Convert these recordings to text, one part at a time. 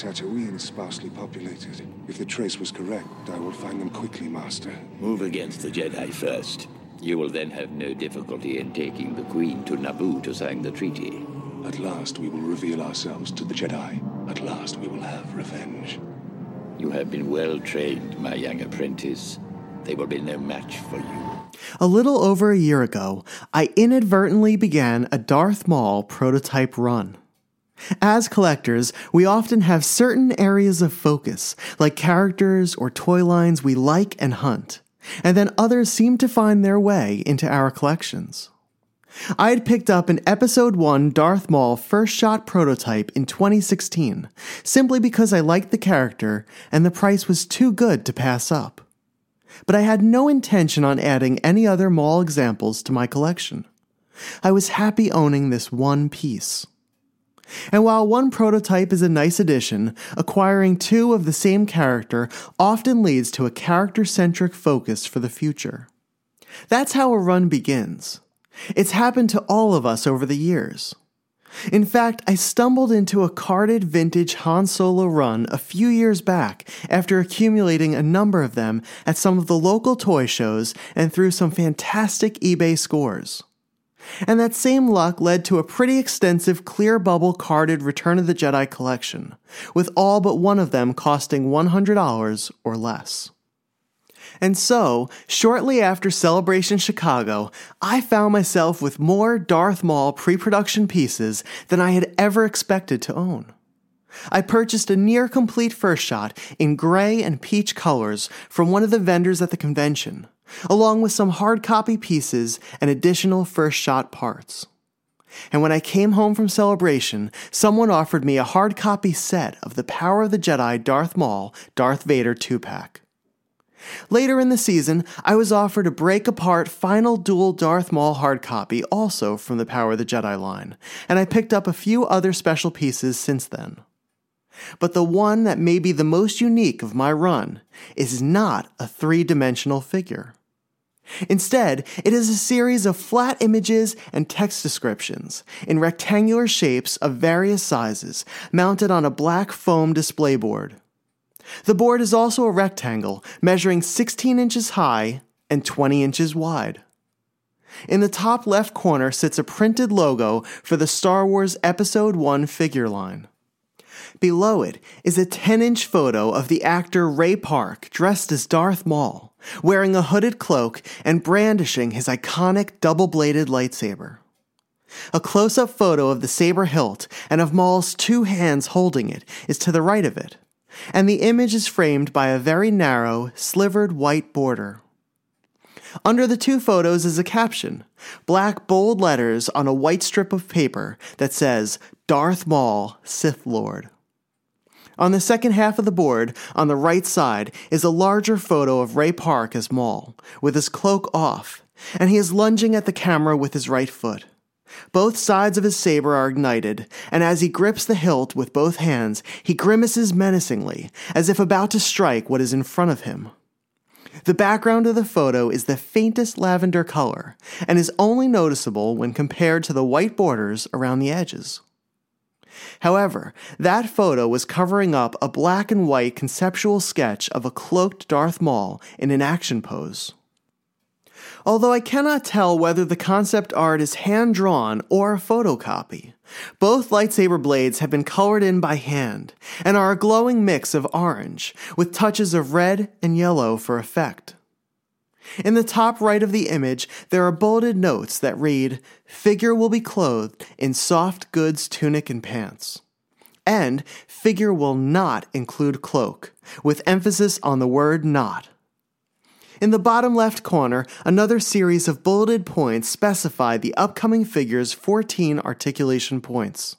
Tatooine is sparsely populated. If the trace was correct, I will find them quickly, Master. Move against the Jedi first. You will then have no difficulty in taking the Queen to Naboo to sign the treaty. At last we will reveal ourselves to the Jedi. At last we will have revenge. You have been well trained, my young apprentice. They will be no match for you. A little over a year ago, I inadvertently began a Darth Maul prototype run. As collectors, we often have certain areas of focus, like characters or toy lines we like and hunt, and then others seem to find their way into our collections. I had picked up an Episode 1 Darth Maul first shot prototype in 2016, simply because I liked the character and the price was too good to pass up. But I had no intention on adding any other Maul examples to my collection. I was happy owning this one piece. And while one prototype is a nice addition, acquiring two of the same character often leads to a character centric focus for the future. That's how a run begins. It's happened to all of us over the years. In fact, I stumbled into a carded vintage Han Solo run a few years back after accumulating a number of them at some of the local toy shows and through some fantastic eBay scores. And that same luck led to a pretty extensive clear bubble carded Return of the Jedi collection, with all but one of them costing $100 or less. And so, shortly after Celebration Chicago, I found myself with more Darth Maul pre production pieces than I had ever expected to own. I purchased a near complete first shot in gray and peach colors from one of the vendors at the convention, along with some hard copy pieces and additional first shot parts. And when I came home from celebration, someone offered me a hard copy set of the Power of the Jedi Darth Maul Darth Vader 2 pack. Later in the season, I was offered a break apart final dual Darth Maul hard copy also from the Power of the Jedi line, and I picked up a few other special pieces since then. But the one that may be the most unique of my run is not a three dimensional figure. Instead, it is a series of flat images and text descriptions in rectangular shapes of various sizes mounted on a black foam display board. The board is also a rectangle measuring 16 inches high and 20 inches wide. In the top left corner sits a printed logo for the Star Wars Episode 1 figure line. Below it is a 10 inch photo of the actor Ray Park dressed as Darth Maul, wearing a hooded cloak and brandishing his iconic double bladed lightsaber. A close up photo of the saber hilt and of Maul's two hands holding it is to the right of it and the image is framed by a very narrow, slivered white border. Under the two photos is a caption, black bold letters on a white strip of paper that says, Darth Maul, Sith Lord. On the second half of the board, on the right side, is a larger photo of Ray Park as Maul, with his cloak off, and he is lunging at the camera with his right foot. Both sides of his saber are ignited, and as he grips the hilt with both hands, he grimaces menacingly, as if about to strike what is in front of him. The background of the photo is the faintest lavender color, and is only noticeable when compared to the white borders around the edges. However, that photo was covering up a black and white conceptual sketch of a cloaked Darth Maul in an action pose although I cannot tell whether the concept art is hand drawn or a photocopy. Both lightsaber blades have been colored in by hand and are a glowing mix of orange, with touches of red and yellow for effect. In the top right of the image, there are bolded notes that read, Figure will be clothed in soft goods tunic and pants. And figure will not include cloak, with emphasis on the word not. In the bottom left corner, another series of bulleted points specify the upcoming figure's 14 articulation points.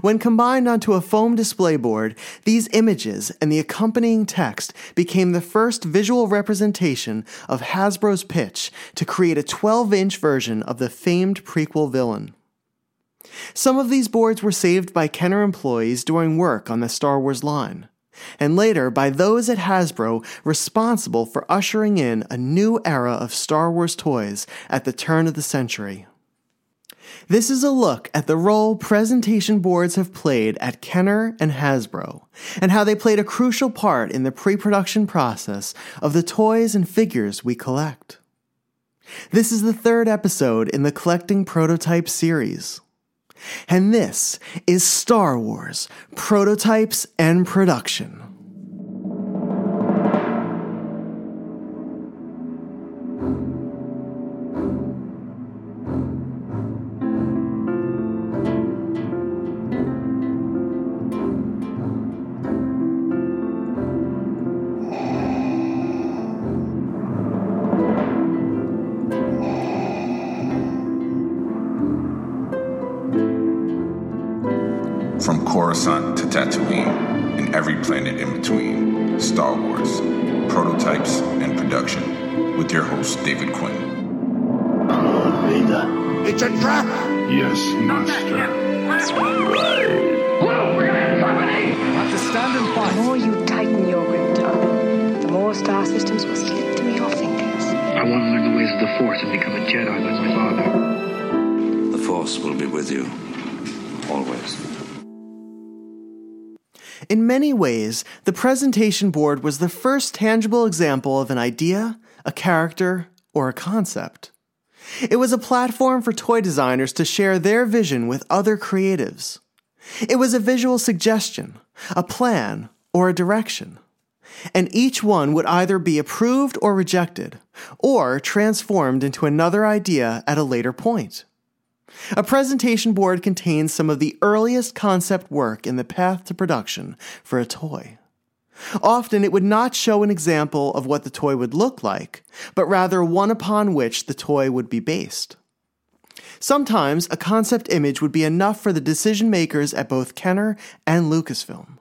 When combined onto a foam display board, these images and the accompanying text became the first visual representation of Hasbro's pitch to create a 12 inch version of the famed prequel villain. Some of these boards were saved by Kenner employees during work on the Star Wars line and later by those at Hasbro responsible for ushering in a new era of Star Wars toys at the turn of the century. This is a look at the role presentation boards have played at Kenner and Hasbro, and how they played a crucial part in the pre production process of the toys and figures we collect. This is the third episode in the Collecting Prototype series. And this is Star Wars Prototypes and Production. Tom, star systems will slip through your fingers. I want to learn the ways of the Force and become a Jedi like my father. The Force will be with you. Always. In many ways, the presentation board was the first tangible example of an idea, a character, or a concept. It was a platform for toy designers to share their vision with other creatives. It was a visual suggestion, a plan, or a direction. And each one would either be approved or rejected, or transformed into another idea at a later point. A presentation board contains some of the earliest concept work in the path to production for a toy. Often it would not show an example of what the toy would look like, but rather one upon which the toy would be based. Sometimes a concept image would be enough for the decision makers at both Kenner and Lucasfilm.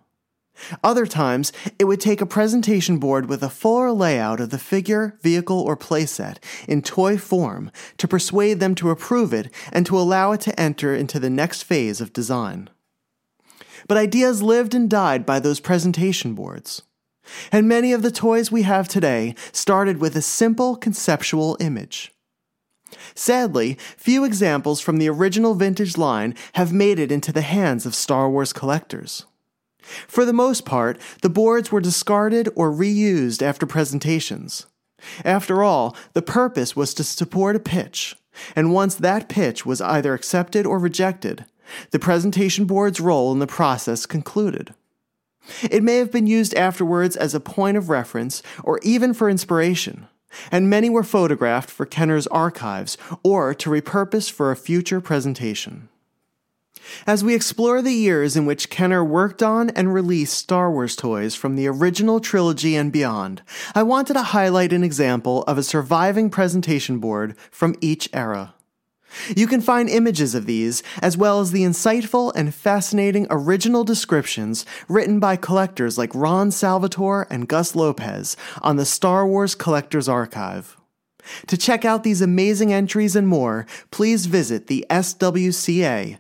Other times, it would take a presentation board with a fuller layout of the figure, vehicle, or playset in toy form to persuade them to approve it and to allow it to enter into the next phase of design. But ideas lived and died by those presentation boards. And many of the toys we have today started with a simple conceptual image. Sadly, few examples from the original vintage line have made it into the hands of Star Wars collectors. For the most part, the boards were discarded or reused after presentations. After all, the purpose was to support a pitch, and once that pitch was either accepted or rejected, the presentation board's role in the process concluded. It may have been used afterwards as a point of reference or even for inspiration, and many were photographed for Kenner's archives or to repurpose for a future presentation. As we explore the years in which Kenner worked on and released Star Wars toys from the original trilogy and beyond, I wanted to highlight an example of a surviving presentation board from each era. You can find images of these, as well as the insightful and fascinating original descriptions written by collectors like Ron Salvatore and Gus Lopez on the Star Wars Collectors Archive. To check out these amazing entries and more, please visit the swca.com.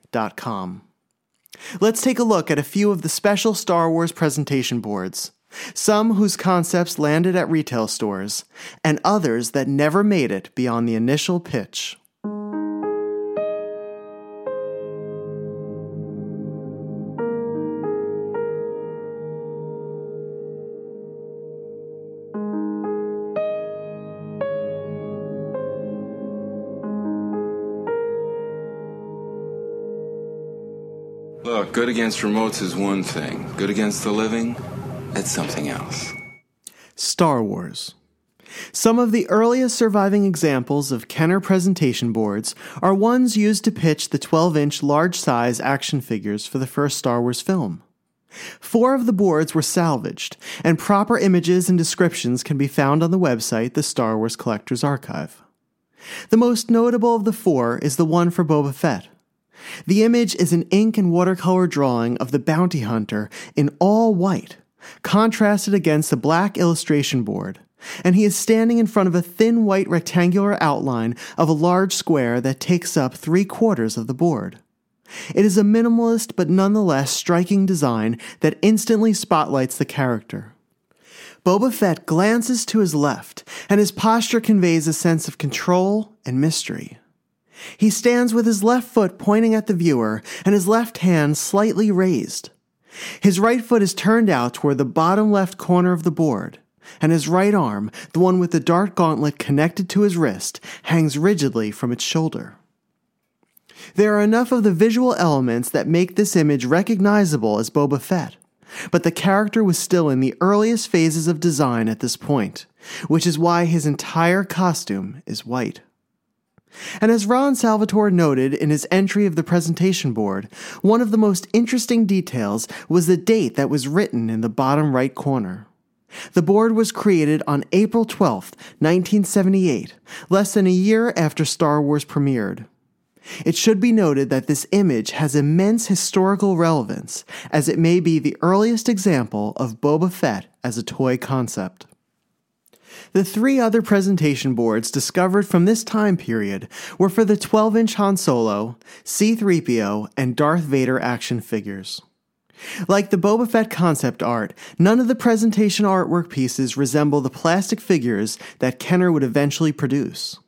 Let's take a look at a few of the special Star Wars presentation boards. Some whose concepts landed at retail stores, and others that never made it beyond the initial pitch. Good against remotes is one thing. Good against the living, it's something else. Star Wars. Some of the earliest surviving examples of Kenner presentation boards are ones used to pitch the 12 inch large size action figures for the first Star Wars film. Four of the boards were salvaged, and proper images and descriptions can be found on the website The Star Wars Collector's Archive. The most notable of the four is the one for Boba Fett. The image is an ink and watercolor drawing of the bounty hunter in all white, contrasted against a black illustration board, and he is standing in front of a thin white rectangular outline of a large square that takes up three quarters of the board. It is a minimalist but nonetheless striking design that instantly spotlights the character. Boba Fett glances to his left, and his posture conveys a sense of control and mystery. He stands with his left foot pointing at the viewer and his left hand slightly raised. His right foot is turned out toward the bottom left corner of the board, and his right arm, the one with the dart gauntlet connected to his wrist, hangs rigidly from its shoulder. There are enough of the visual elements that make this image recognizable as Boba Fett, but the character was still in the earliest phases of design at this point, which is why his entire costume is white. And as Ron Salvatore noted in his entry of the presentation board, one of the most interesting details was the date that was written in the bottom right corner. The board was created on April 12, 1978, less than a year after Star Wars premiered. It should be noted that this image has immense historical relevance, as it may be the earliest example of Boba Fett as a toy concept. The three other presentation boards discovered from this time period were for the 12 inch Han Solo, C3PO, and Darth Vader action figures. Like the Boba Fett concept art, none of the presentation artwork pieces resemble the plastic figures that Kenner would eventually produce.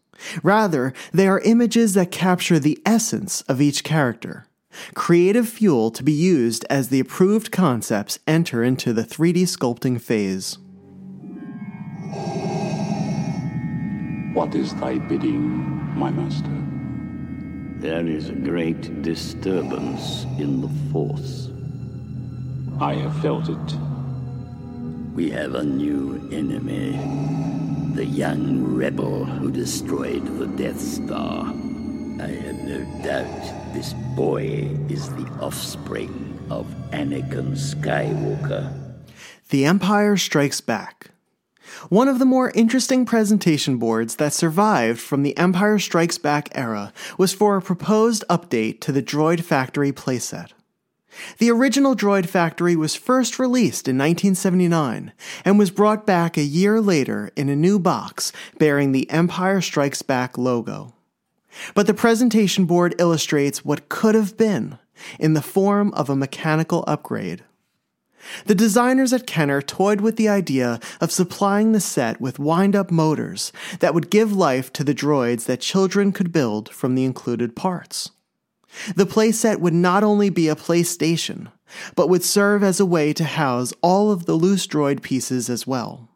Rather, they are images that capture the essence of each character. Creative fuel to be used as the approved concepts enter into the 3D sculpting phase. What is thy bidding, my master? There is a great disturbance in the Force. I have felt it. We have a new enemy. The young rebel who destroyed the Death Star. I have no doubt this boy is the offspring of Anakin Skywalker. The Empire Strikes Back. One of the more interesting presentation boards that survived from the Empire Strikes Back era was for a proposed update to the Droid Factory playset. The original Droid Factory was first released in 1979 and was brought back a year later in a new box bearing the Empire Strikes Back logo. But the presentation board illustrates what could have been in the form of a mechanical upgrade. The designers at Kenner toyed with the idea of supplying the set with wind up motors that would give life to the droids that children could build from the included parts. The playset would not only be a PlayStation, but would serve as a way to house all of the loose droid pieces as well.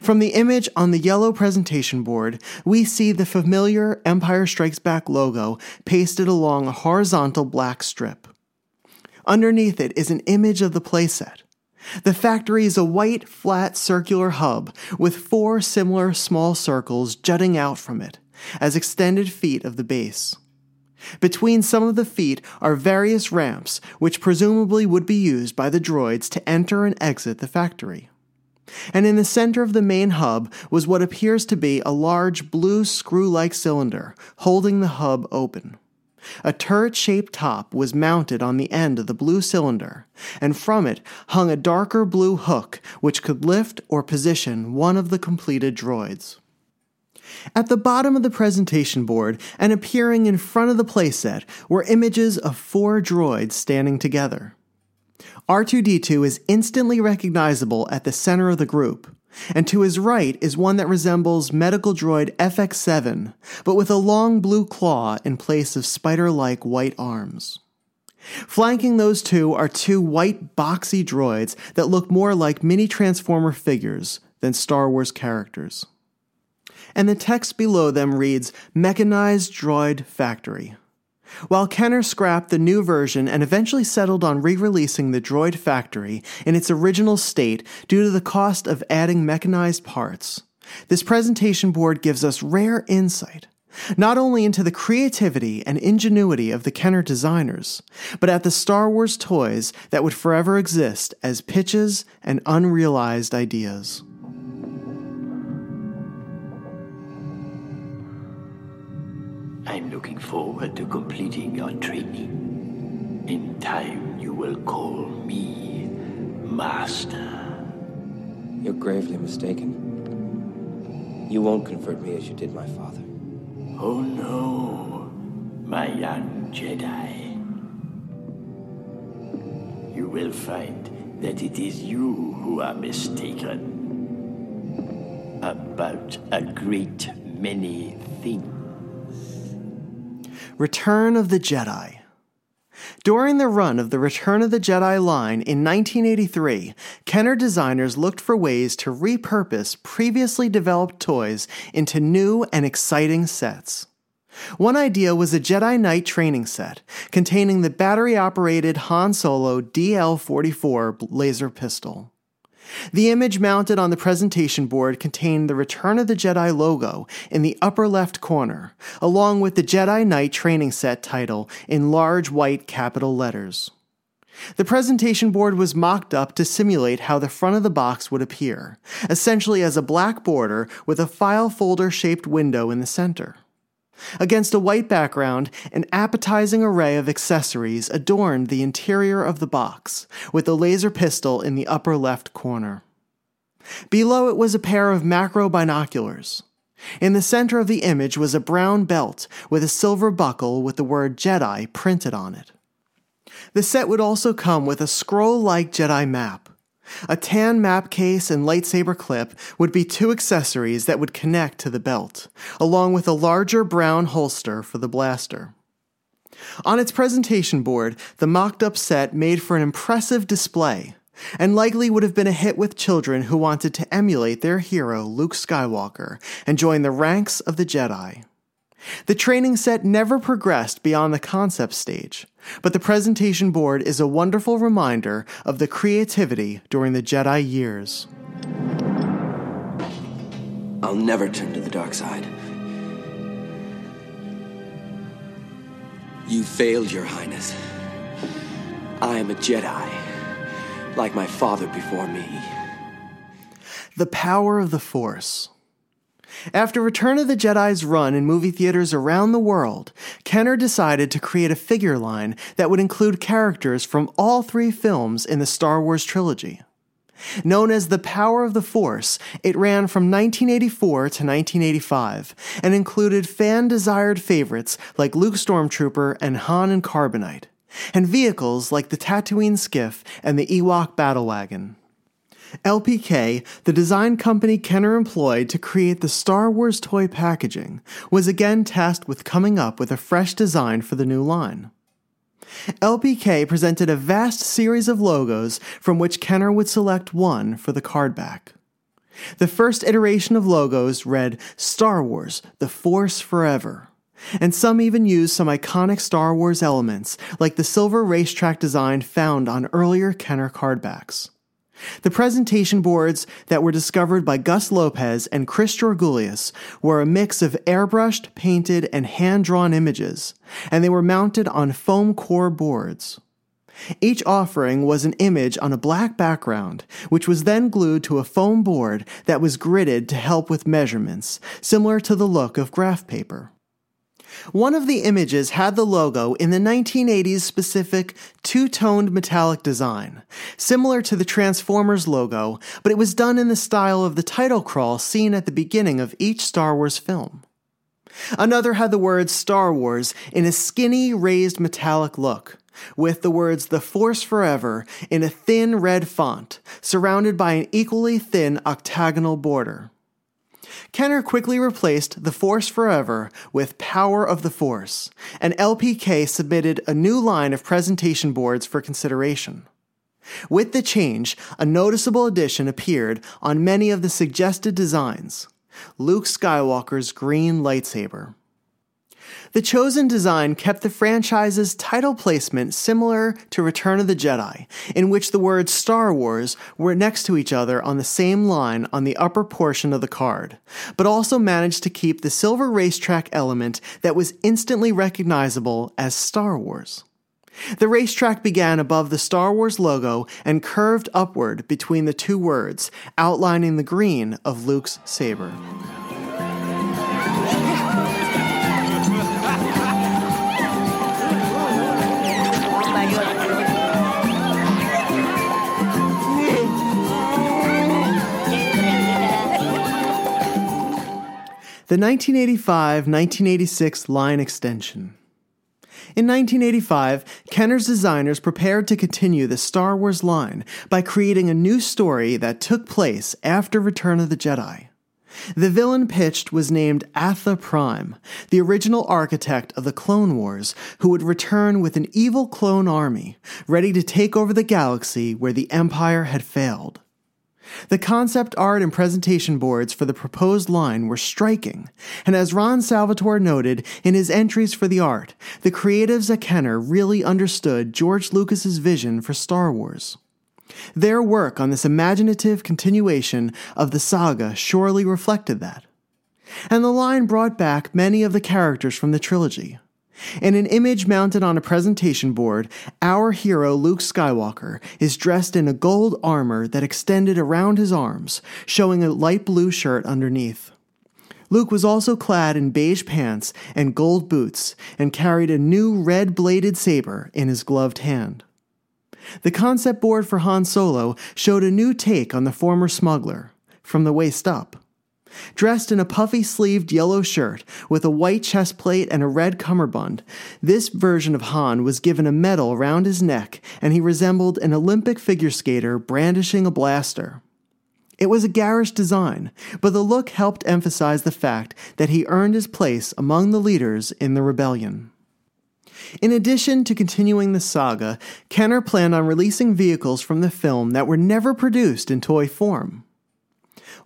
From the image on the yellow presentation board, we see the familiar Empire Strikes Back logo pasted along a horizontal black strip. Underneath it is an image of the playset. The factory is a white, flat, circular hub with four similar small circles jutting out from it as extended feet of the base. Between some of the feet are various ramps, which presumably would be used by the droids to enter and exit the factory. And in the center of the main hub was what appears to be a large blue screw like cylinder holding the hub open. A turret shaped top was mounted on the end of the blue cylinder, and from it hung a darker blue hook which could lift or position one of the completed droids. At the bottom of the presentation board and appearing in front of the playset were images of four droids standing together. R2D2 is instantly recognizable at the center of the group, and to his right is one that resembles medical droid FX7, but with a long blue claw in place of spider like white arms. Flanking those two are two white boxy droids that look more like mini Transformer figures than Star Wars characters and the text below them reads Mechanized Droid Factory. While Kenner scrapped the new version and eventually settled on re releasing the Droid Factory in its original state due to the cost of adding mechanized parts, this presentation board gives us rare insight not only into the creativity and ingenuity of the Kenner designers, but at the Star Wars toys that would forever exist as pitches and unrealized ideas. I'm looking forward to completing your training. In time, you will call me Master. You're gravely mistaken. You won't convert me as you did my father. Oh no, my young Jedi. You will find that it is you who are mistaken about a great many things. Return of the Jedi. During the run of the Return of the Jedi line in 1983, Kenner designers looked for ways to repurpose previously developed toys into new and exciting sets. One idea was a Jedi Knight training set containing the battery operated Han Solo DL 44 laser pistol. The image mounted on the presentation board contained the Return of the Jedi logo in the upper left corner, along with the Jedi Knight training set title in large white capital letters. The presentation board was mocked up to simulate how the front of the box would appear, essentially as a black border with a file folder shaped window in the center. Against a white background, an appetizing array of accessories adorned the interior of the box, with a laser pistol in the upper left corner. Below it was a pair of macro binoculars. In the center of the image was a brown belt with a silver buckle with the word Jedi printed on it. The set would also come with a scroll like Jedi map, a tan map case and lightsaber clip would be two accessories that would connect to the belt, along with a larger brown holster for the blaster. On its presentation board, the mocked up set made for an impressive display, and likely would have been a hit with children who wanted to emulate their hero, Luke Skywalker, and join the ranks of the Jedi. The training set never progressed beyond the concept stage, but the presentation board is a wonderful reminder of the creativity during the Jedi years. I'll never turn to the dark side. You failed, Your Highness. I am a Jedi, like my father before me. The power of the Force. After Return of the Jedi's run in movie theaters around the world, Kenner decided to create a figure line that would include characters from all three films in the Star Wars trilogy. Known as The Power of the Force, it ran from 1984 to 1985 and included fan desired favorites like Luke Stormtrooper and Han and Carbonite, and vehicles like the Tatooine Skiff and the Ewok Battle Wagon. LPK, the design company Kenner employed to create the Star Wars toy packaging, was again tasked with coming up with a fresh design for the new line. LPK presented a vast series of logos from which Kenner would select one for the card back. The first iteration of logos read Star Wars, The Force Forever, and some even used some iconic Star Wars elements like the silver racetrack design found on earlier Kenner cardbacks. The presentation boards that were discovered by Gus Lopez and Chris Georgoulias were a mix of airbrushed, painted, and hand drawn images, and they were mounted on foam core boards. Each offering was an image on a black background, which was then glued to a foam board that was gridded to help with measurements, similar to the look of graph paper. One of the images had the logo in the 1980s specific two toned metallic design, similar to the Transformers logo, but it was done in the style of the title crawl seen at the beginning of each Star Wars film. Another had the words Star Wars in a skinny, raised metallic look, with the words The Force Forever in a thin red font, surrounded by an equally thin octagonal border. Kenner quickly replaced The Force Forever with Power of the Force, and LPK submitted a new line of presentation boards for consideration. With the change, a noticeable addition appeared on many of the suggested designs Luke Skywalker's green lightsaber. The chosen design kept the franchise's title placement similar to Return of the Jedi, in which the words Star Wars were next to each other on the same line on the upper portion of the card, but also managed to keep the silver racetrack element that was instantly recognizable as Star Wars. The racetrack began above the Star Wars logo and curved upward between the two words, outlining the green of Luke's saber. The 1985 1986 line extension. In 1985, Kenner's designers prepared to continue the Star Wars line by creating a new story that took place after Return of the Jedi. The villain pitched was named Atha Prime, the original architect of the Clone Wars, who would return with an evil clone army, ready to take over the galaxy where the Empire had failed. The concept art and presentation boards for the proposed line were striking, and as Ron Salvatore noted in his entries for the art, the creatives at Kenner really understood George Lucas's vision for Star Wars. Their work on this imaginative continuation of the saga surely reflected that. And the line brought back many of the characters from the trilogy. In an image mounted on a presentation board, our hero Luke Skywalker is dressed in a gold armor that extended around his arms, showing a light blue shirt underneath. Luke was also clad in beige pants and gold boots and carried a new red bladed saber in his gloved hand. The concept board for Han Solo showed a new take on the former smuggler, from the waist up. Dressed in a puffy sleeved yellow shirt with a white chest plate and a red cummerbund, this version of Han was given a medal around his neck and he resembled an Olympic figure skater brandishing a blaster. It was a garish design, but the look helped emphasize the fact that he earned his place among the leaders in the rebellion. In addition to continuing the saga, Kenner planned on releasing vehicles from the film that were never produced in toy form.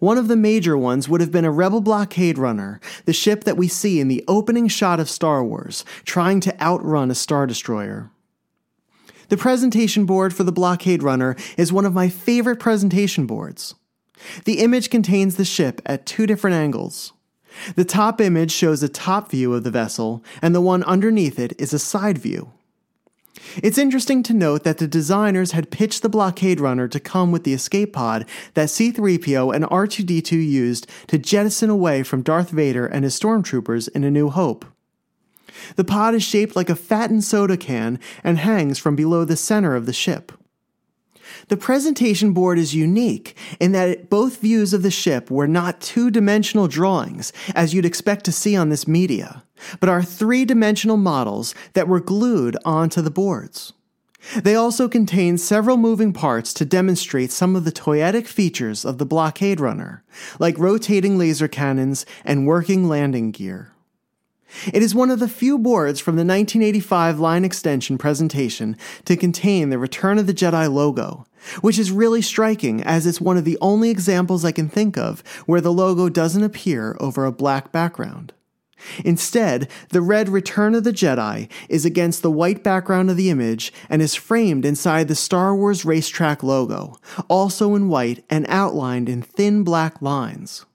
One of the major ones would have been a Rebel blockade runner, the ship that we see in the opening shot of Star Wars, trying to outrun a Star Destroyer. The presentation board for the blockade runner is one of my favorite presentation boards. The image contains the ship at two different angles. The top image shows a top view of the vessel, and the one underneath it is a side view. It's interesting to note that the designers had pitched the blockade runner to come with the escape pod that C3PO and R2D2 used to jettison away from Darth Vader and his stormtroopers in A New Hope. The pod is shaped like a fattened soda can and hangs from below the center of the ship. The presentation board is unique in that both views of the ship were not two dimensional drawings, as you'd expect to see on this media, but are three dimensional models that were glued onto the boards. They also contain several moving parts to demonstrate some of the toyetic features of the blockade runner, like rotating laser cannons and working landing gear. It is one of the few boards from the 1985 line extension presentation to contain the Return of the Jedi logo, which is really striking as it's one of the only examples I can think of where the logo doesn't appear over a black background. Instead, the red Return of the Jedi is against the white background of the image and is framed inside the Star Wars racetrack logo, also in white and outlined in thin black lines.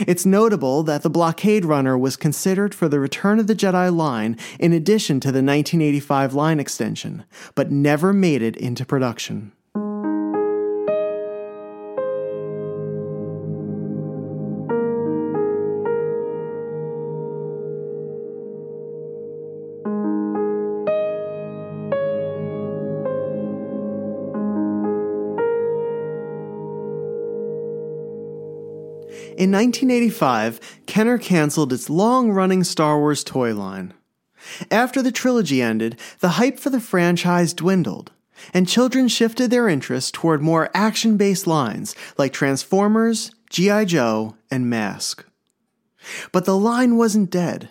It's notable that the blockade runner was considered for the Return of the Jedi line in addition to the 1985 line extension, but never made it into production. In 1985, Kenner canceled its long running Star Wars toy line. After the trilogy ended, the hype for the franchise dwindled, and children shifted their interest toward more action based lines like Transformers, G.I. Joe, and Mask. But the line wasn't dead.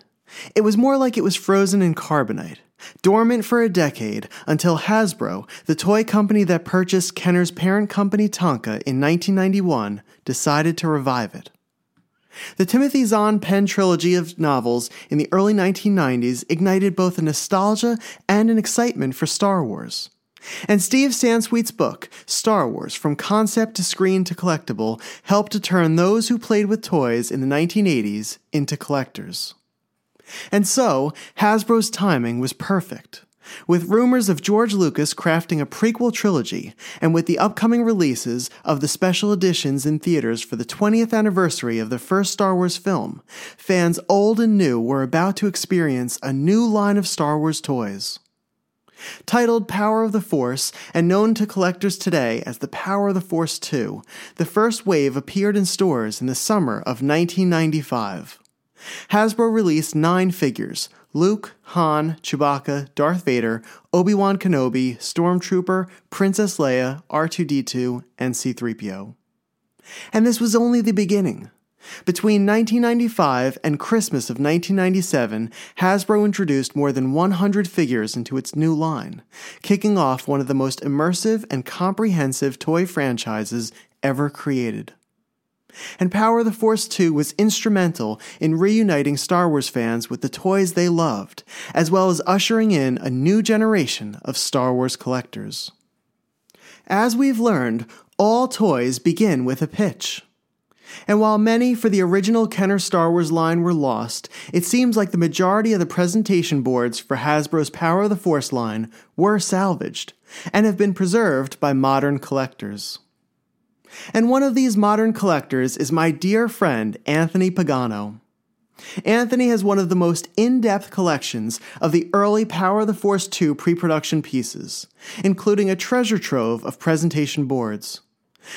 It was more like it was frozen in carbonite, dormant for a decade until Hasbro, the toy company that purchased Kenner's parent company Tonka in 1991, decided to revive it. The Timothy Zahn Thrawn trilogy of novels in the early 1990s ignited both a nostalgia and an excitement for Star Wars. And Steve Sansweet's book, Star Wars From Concept to Screen to Collectible, helped to turn those who played with toys in the 1980s into collectors. And so, Hasbro's timing was perfect. With rumors of George Lucas crafting a prequel trilogy, and with the upcoming releases of the special editions in theaters for the 20th anniversary of the first Star Wars film, fans old and new were about to experience a new line of Star Wars toys. Titled Power of the Force and known to collectors today as the Power of the Force 2, the first wave appeared in stores in the summer of 1995. Hasbro released nine figures Luke, Han, Chewbacca, Darth Vader, Obi Wan Kenobi, Stormtrooper, Princess Leia, R2D2, and C3PO. And this was only the beginning. Between 1995 and Christmas of 1997, Hasbro introduced more than 100 figures into its new line, kicking off one of the most immersive and comprehensive toy franchises ever created. And Power of the Force 2 was instrumental in reuniting Star Wars fans with the toys they loved, as well as ushering in a new generation of Star Wars collectors. As we've learned, all toys begin with a pitch. And while many for the original Kenner Star Wars line were lost, it seems like the majority of the presentation boards for Hasbro's Power of the Force line were salvaged and have been preserved by modern collectors. And one of these modern collectors is my dear friend Anthony Pagano. Anthony has one of the most in depth collections of the early Power of the Force 2 pre production pieces, including a treasure trove of presentation boards.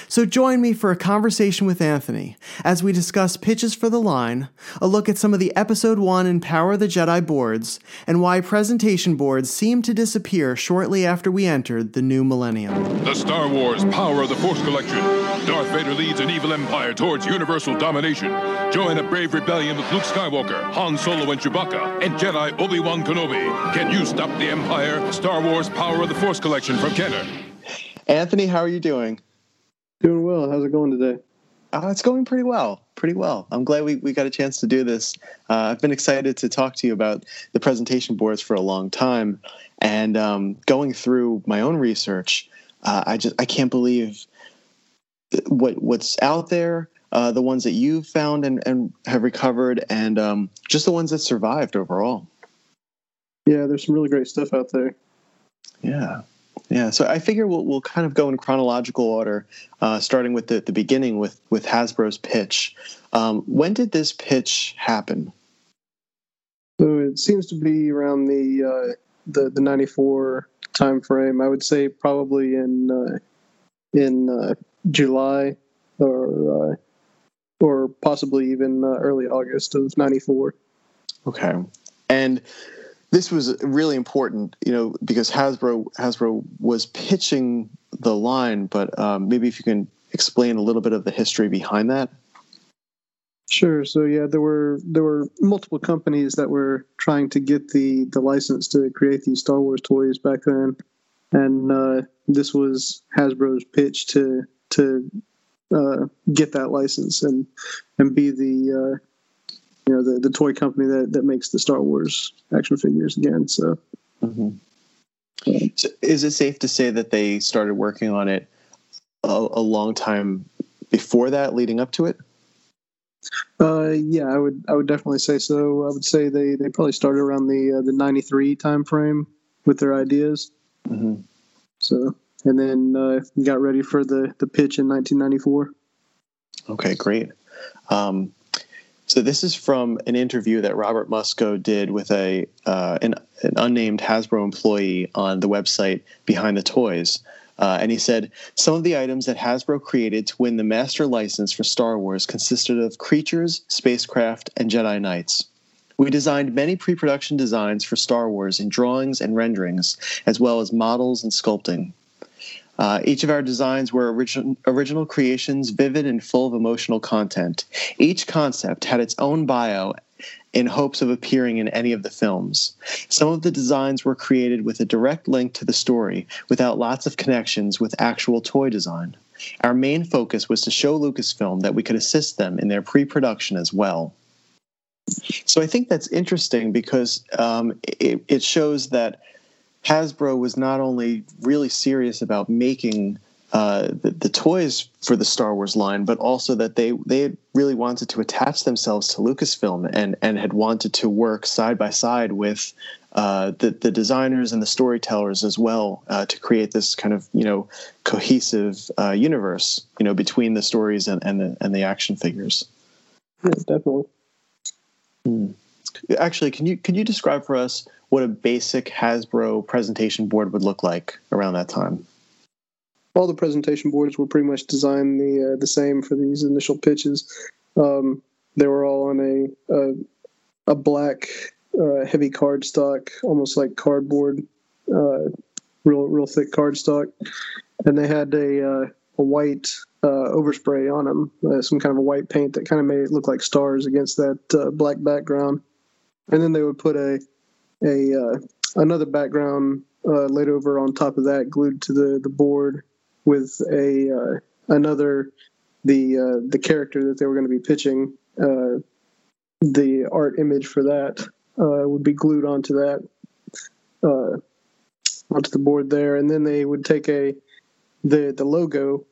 So join me for a conversation with Anthony as we discuss pitches for the line, a look at some of the Episode 1 and Power of the Jedi boards, and why presentation boards seem to disappear shortly after we entered the new millennium. The Star Wars Power of the Force Collection. Darth Vader leads an evil empire towards universal domination. Join a brave rebellion with Luke Skywalker, Han Solo and Chewbacca, and Jedi Obi-Wan Kenobi. Can you stop the Empire? Star Wars Power of the Force Collection from Kenner. Anthony, how are you doing? Doing well. How's it going today? Uh, it's going pretty well. Pretty well. I'm glad we, we got a chance to do this. Uh, I've been excited to talk to you about the presentation boards for a long time, and um, going through my own research, uh, I just I can't believe what what's out there. Uh, the ones that you've found and, and have recovered, and um, just the ones that survived overall. Yeah, there's some really great stuff out there. Yeah. Yeah, so I figure we'll we'll kind of go in chronological order, uh, starting with the, the beginning with with Hasbro's pitch. Um, when did this pitch happen? So it seems to be around the uh, the the '94 time frame. I would say probably in uh, in uh, July or uh, or possibly even uh, early August of '94. Okay, and this was really important, you know, because Hasbro Hasbro was pitching the line, but um, maybe if you can explain a little bit of the history behind that. Sure. So yeah, there were there were multiple companies that were trying to get the the license to create these Star Wars toys back then, and uh, this was Hasbro's pitch to to uh, get that license and and be the uh, you know the the toy company that that makes the Star Wars action figures again. So. Mm-hmm. so is it safe to say that they started working on it a, a long time before that, leading up to it? Uh, yeah, I would I would definitely say so. I would say they, they probably started around the uh, the '93 time frame with their ideas. Mm-hmm. So and then uh, got ready for the the pitch in 1994. Okay, great. Um, so this is from an interview that Robert Musko did with a uh, an, an, unnamed Hasbro employee on the website Behind the Toys. Uh, and he said some of the items that Hasbro created to win the master license for Star Wars consisted of creatures, spacecraft, and Jedi Knights. We designed many pre production designs for Star Wars in drawings and renderings, as well as models and sculpting. Uh, each of our designs were original, creations, vivid and full of emotional content. Each concept had its own bio in hopes of appearing in any of the films. Some of the designs were created with a direct link to the story, without lots of connections with actual toy design. Our main focus was to show Lucasfilm that we could assist them in their pre production as well. So I think that's interesting because um, it, it shows that Hasbro was not only really serious about making uh, the, the, toys for the Star Wars line, but also that they they really wanted to attach themselves to Lucasfilm and and had wanted to work side by side with uh, the the designers and the storytellers as well uh, to create this kind of you know cohesive uh, universe you know between the stories and and the, and the action figures. Yeah, definitely. Hmm. Actually, can you can you describe for us what a basic Hasbro presentation board would look like around that time? All the presentation boards were pretty much designed the uh, the same for these initial pitches. Um, they were all on a a, a black uh, heavy cardstock, almost like cardboard, uh, real real thick cardstock, and they had a uh, a white uh, overspray on them, uh, some kind of a white paint that kind of made it look like stars against that uh, black background. And then they would put a a uh, another background uh, laid over on top of that, glued to the the board with a uh, another the the character that they were going to be pitching. the art image for that would be glued onto that onto the board there, and then they would take a the the logo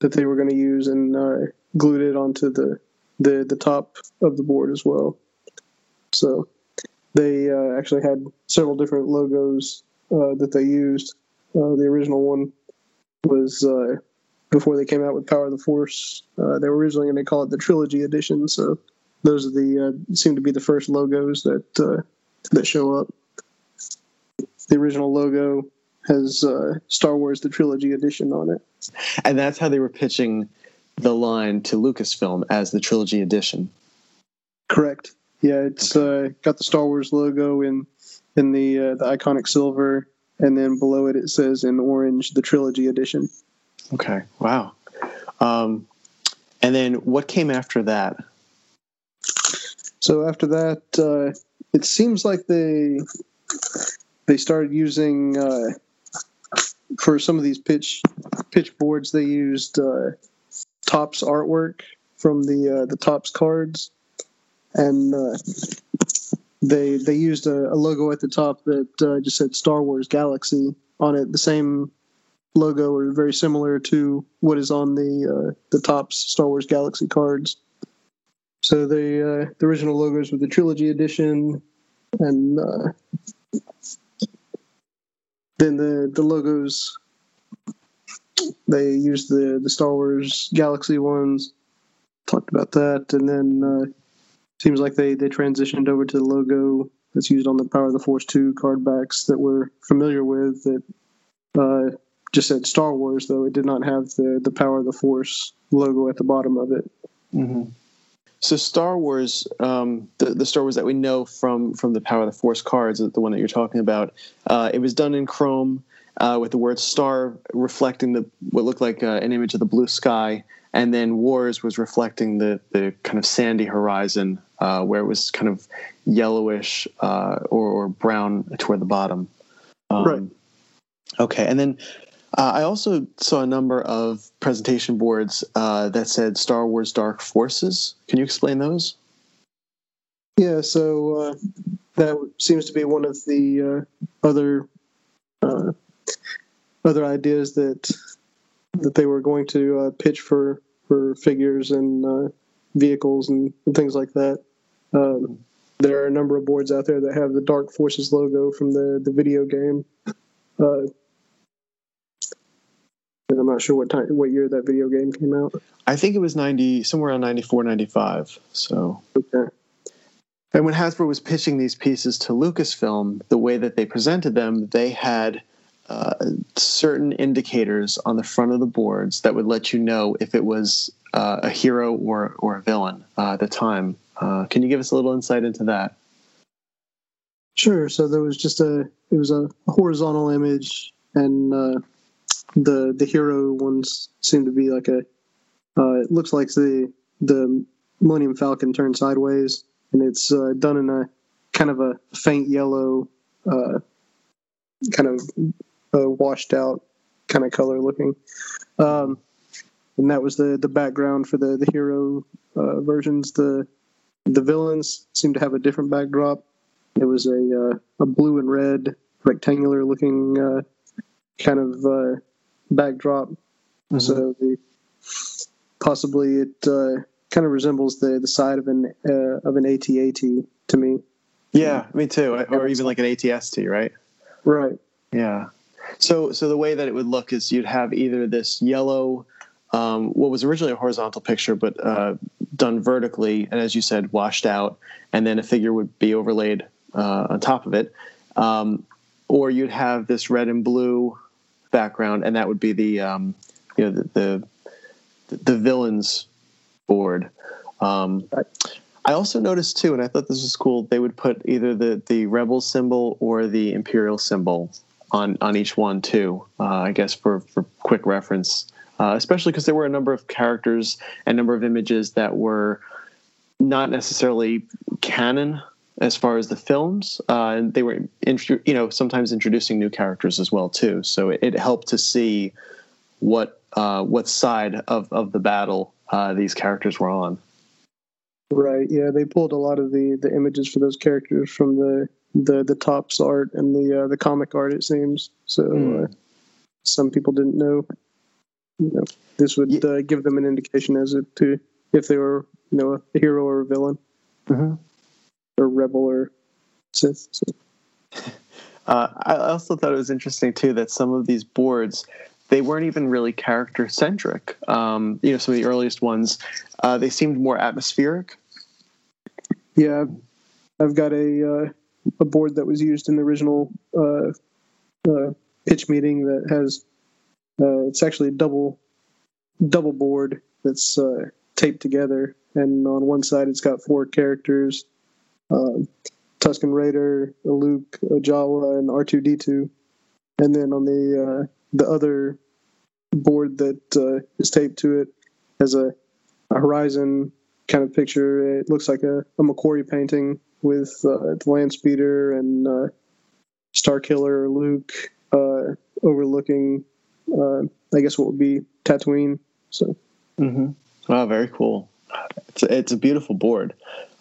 that they were going to use and uh, glued it onto the the the top of the board as well. So they uh, actually had several different logos uh, that they used. Uh, the original one was uh, before they came out with Power of the Force. Uh, they were originally going to call it the Trilogy Edition. So those are the seem to be the first logos that that show up. The original logo has uh, Star Wars: The Trilogy Edition on it, and that's how they were pitching the line to Lucasfilm as the Trilogy Edition. Yeah, it's okay. uh, got the Star Wars logo in in the uh, the iconic silver, and then below it it says in orange the Trilogy Edition. Okay. Wow. Um, and then what came after that? So after that, uh, it seems like they they started using uh, for some of these pitch pitch boards, they used uh, Topps artwork from the uh, the Topps cards, and uh, they they used a, a, logo at the top that uh, just said Star Wars Galaxy on it. The same logo or very similar to what is on the uh, the Topps Star Wars Galaxy cards. So the uh, the original logos were the trilogy edition, and then the the logos they used the the Star Wars Galaxy ones. Talked about that, and then uh, seems like they they transitioned over to the logo that's used on the Power of the Force two card backs that we're familiar with. That uh, just said Star Wars, though it did not have the the Power of the Force logo at the bottom of it. Mm-hmm. So Star Wars, um, the, the Star Wars that we know from from the Power of the Force cards, the one that you're talking about, uh, it was done in Chrome uh, with the word "star" reflecting the what looked like uh, an image of the blue sky, and then Wars was reflecting the the kind of sandy horizon uh, where it was kind of yellowish uh, or, or, brown toward the bottom. Um, right. Okay, and then uh, I also saw a number of presentation boards uh, that said Star Wars Dark Forces. Can you explain those? Yeah, so uh, that seems to be one of the uh, other uh, other ideas that that they were going to uh, pitch for for figures and vehicles and, things like that. Um, there are a number of boards out there that have the Dark Forces logo from the the video game. And I'm not sure what time, what year that video game came out. I think it was 90, somewhere around 94, 95. So. Okay. And when Hasbro was pitching these pieces to Lucasfilm, the way that they presented them, they had uh, certain indicators on the front of the boards that would let you know if it was uh, a hero or or a villain uh, at the time. Uh, can you give us a little insight into that? Sure. So there was just a it was a horizontal image, and uh, the the hero ones seem to be like a it looks like the the Millennium Falcon turned sideways, and it's done in a kind of a faint yellow, kind of uh, washed out kind of color looking. Um, and that was the the background for the the hero uh, versions. The the villains seem to have a different backdrop. It was a uh, a blue and red rectangular looking kind of backdrop. Mm-hmm. So the, possibly it uh, kind of resembles the the side of an uh, of an ATAT to me. Yeah, me too. Or even like an ATST, right? Right. Yeah. So so the way that it would look is you'd have either this yellow, um, what was originally a horizontal picture, but uh, done vertically, and as you said, washed out, and then a figure would be overlaid uh, on top of it. Um, or you'd have this red and blue background, and that would be the um, you know the, the, the villains board. Um, I also noticed too, and I thought this was cool. They would put either the the rebel symbol or the imperial symbol on on each one too. Uh, I guess for for quick reference. uh, especially because there were a number of characters and number of images that were not necessarily canon as far as the films, uh, and they were, you know, sometimes introducing new characters as well too. So it, it helped to see what uh, what side of of the battle uh, these characters were on. Right. Yeah, they pulled a lot of the the images for those characters from the the the Topps art and the uh, the comic art. It seems so. Mm. Uh, some people didn't know. You know this would yeah. uh, give them an indication as to if they were you know a hero or a villain. Mm-hmm or rebel or Sith. So. Uh, I also thought it was interesting too that some of these boards they weren't even really character centric. Um, you know, some of the earliest ones uh, they seemed more atmospheric. Yeah, I've got a uh, a board that was used in the original uh, uh, pitch meeting that has uh, it's actually a double double board that's taped together, and on one side it's got four characters uh, Tusken Raider, Luke, Jawa, and R2D2. And then on the uh, the other board that uh, is taped to it has a, a, Horizon kind of picture. It looks like a, a McQuarrie painting with uh, the land speeder and uh, Star Killer Luke uh, overlooking, uh, I guess, what would be Tatooine. So, mm-hmm. wow, very cool. It's a, it's a beautiful board.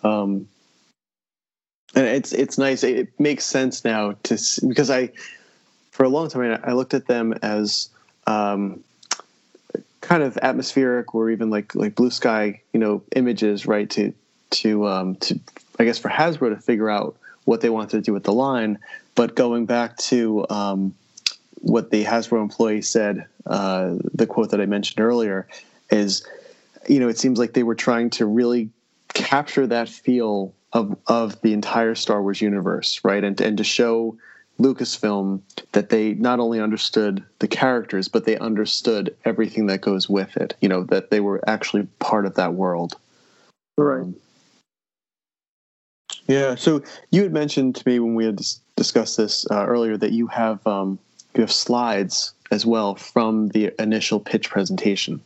Um, and it's it's nice. It makes sense now to because I, for a long time, I looked at them as um, kind of atmospheric or even like like blue sky, you know, images, right? To to um, to I guess for Hasbro to figure out what they wanted to do with the line. But going back to um, what the Hasbro employee said, uh, the quote that I mentioned earlier is, you know, it seems like they were trying to really capture that feel of of the entire Star Wars universe, right? And and to show Lucasfilm that they not only understood the characters, but they understood everything that goes with it. You know that they were actually part of that world. Right. Um, yeah. So you had mentioned to me when we had dis- discussed this uh, earlier that you have um, you have slides as well from the initial pitch presentation.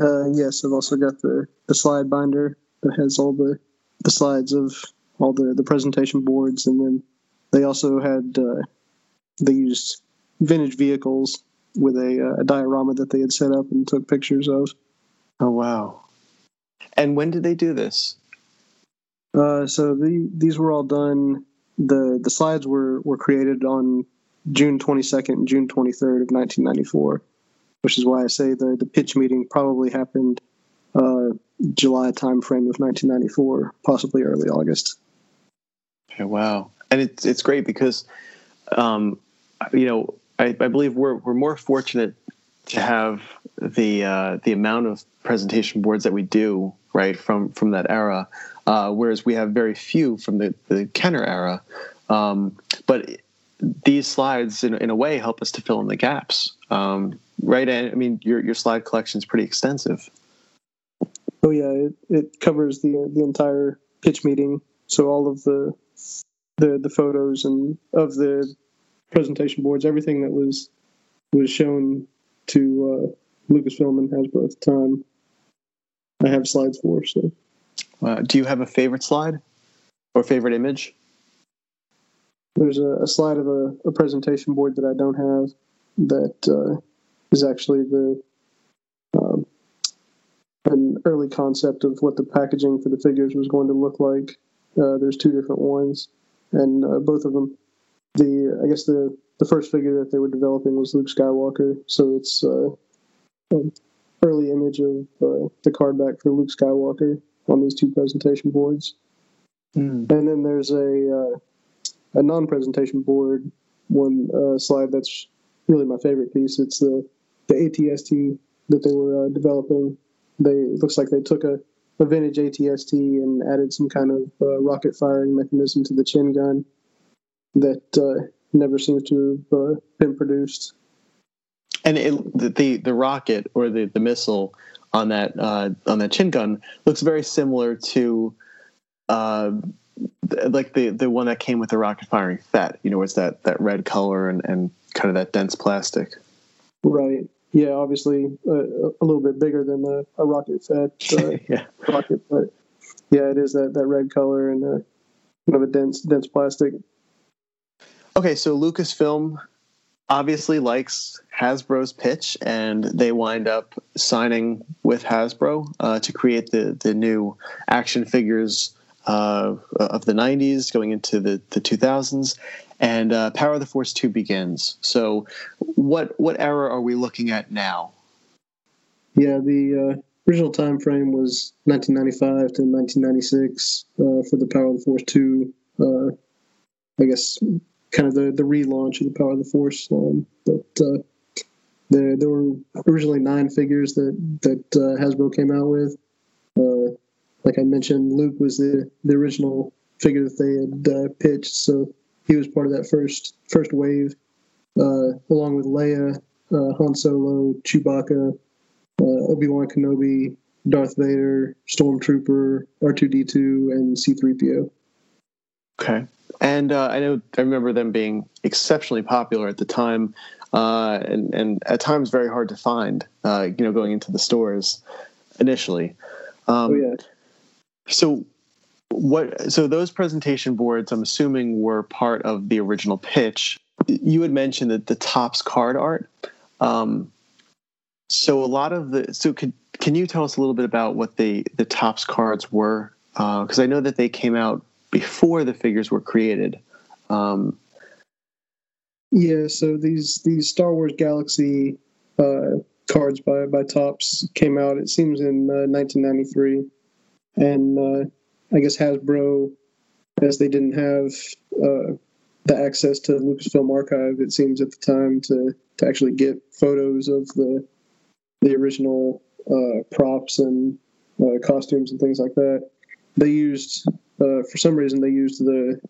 Uh, yes, I've also got the, the slide binder that has all the the slides of all the the presentation boards, and then they also had uh, they used vintage vehicles with a, uh, a diorama that they had set up and took pictures of. Oh wow! And when did they do this? Uh, so the, these were all done. the The slides were were created on June twenty second and June twenty third of nineteen ninety four, which is why I say the the pitch meeting probably happened uh, July timeframe of 1994, possibly early August. Okay, wow, and it's it's great because, um, you know, I, I believe we're we're more fortunate to have the uh, the amount of presentation boards that we do right from from that era, uh, whereas we have very few from the the Kenner era. Um, but these slides, in, in a way, help us to fill in the gaps, um, right? And I mean, your your slide collection is pretty extensive. Oh yeah, it, it covers the the entire pitch meeting. So all of the the the photos and of the presentation boards, everything that was was shown to uh, Lucasfilm and Hasbro at the time, I have slides for. So, uh, do you have a favorite slide or favorite image? There's a, a slide of a, a, presentation board that I don't have that uh, is actually the um, an early concept of what the packaging for the figures was going to look like. Uh, there's two different ones, and uh, both of them. The I guess the the first figure that they were developing was Luke Skywalker, so it's uh, an early image of uh, the card back for Luke Skywalker on these two presentation boards. Mm. And then there's a uh, a non-presentation board, one uh, slide that's really my favorite piece. It's the the ATST that they were developing they looks like they took a, a vintage ATST and added some kind of uh, rocket firing mechanism to the chin gun that uh, never seems to have uh, been produced. And it, the the rocket or the, the missile on that uh, on that chin gun looks very similar to uh, like the the one that came with the rocket firing Fett. You know, it's that that red color and, and kind of that dense plastic. Right yeah, obviously uh, a little bit bigger than a, a rocket Fett uh, yeah. rocket, but yeah, it is that, that red color and uh, kind of a dense dense plastic. Okay, so Lucasfilm obviously likes Hasbro's pitch, and they wind up signing with Hasbro uh, to create the the new action figures uh, of the 90s going into the, the 2000s and uh, power of the force 2 begins. So what what era are we looking at now? Yeah the uh, original time frame was 1995 to 1996 uh, for the power of the force 2 uh, i guess kind of the, the relaunch of the power of the force um, but uh, there, there were originally nine figures that that hasbro came out with like I mentioned, Luke was the, the original figure that they had uh, pitched, so he was part of that first first wave, uh, along with Leia, uh, Han Solo, Chewbacca, uh, Obi Wan Kenobi, Darth Vader, Stormtrooper, R two D two, and C three PO. Okay, and uh, I know I remember them being exceptionally popular at the time, uh, and and at times very hard to find. you know, going into the stores initially. Um, oh yeah so what so those presentation boards i'm assuming were part of the original pitch you had mentioned that the Topps card art um, so a lot of the so could can you tell us a little bit about what the the Topps cards were because uh, i know that they came out before the figures were created um, yeah so these these star wars galaxy uh, cards by by Topps came out it seems in uh, 1993 and uh, I guess Hasbro, as they didn't have uh, the access to the Lucasfilm archive, it seems at the time to to actually get photos of the the original uh, props and uh, costumes and things like that. They used, uh, for some reason, they used the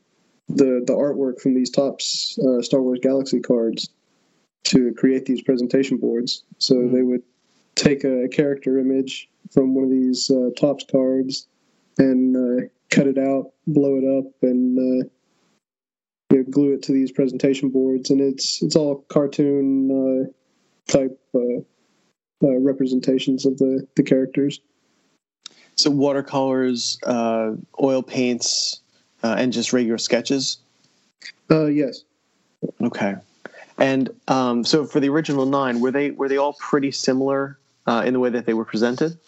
the the artwork from these Topps uh, Star Wars Galaxy cards to create these presentation boards. So mm-hmm. they would take a character image from one of these uh, Topps cards and uh, cut it out, blow it up, and uh, you know, glue it to these presentation boards. And it's it's all cartoon uh, type uh, uh, representations of the the characters. So watercolors, oil paints, and just regular sketches. yes. Okay. And um, so for the original nine, were they were they all pretty similar uh, in the way that they were presented?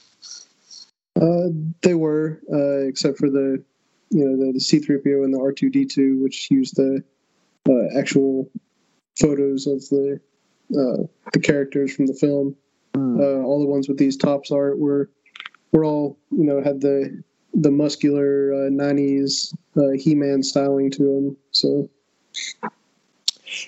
Uh, they were, uh, except for the you know the, the C3PO and the R2D2, which used the uh, actual photos of the uh, the characters from the film. Mm. all the ones with these Topps art were were all you know had the the muscular '90s He-Man styling to them. So.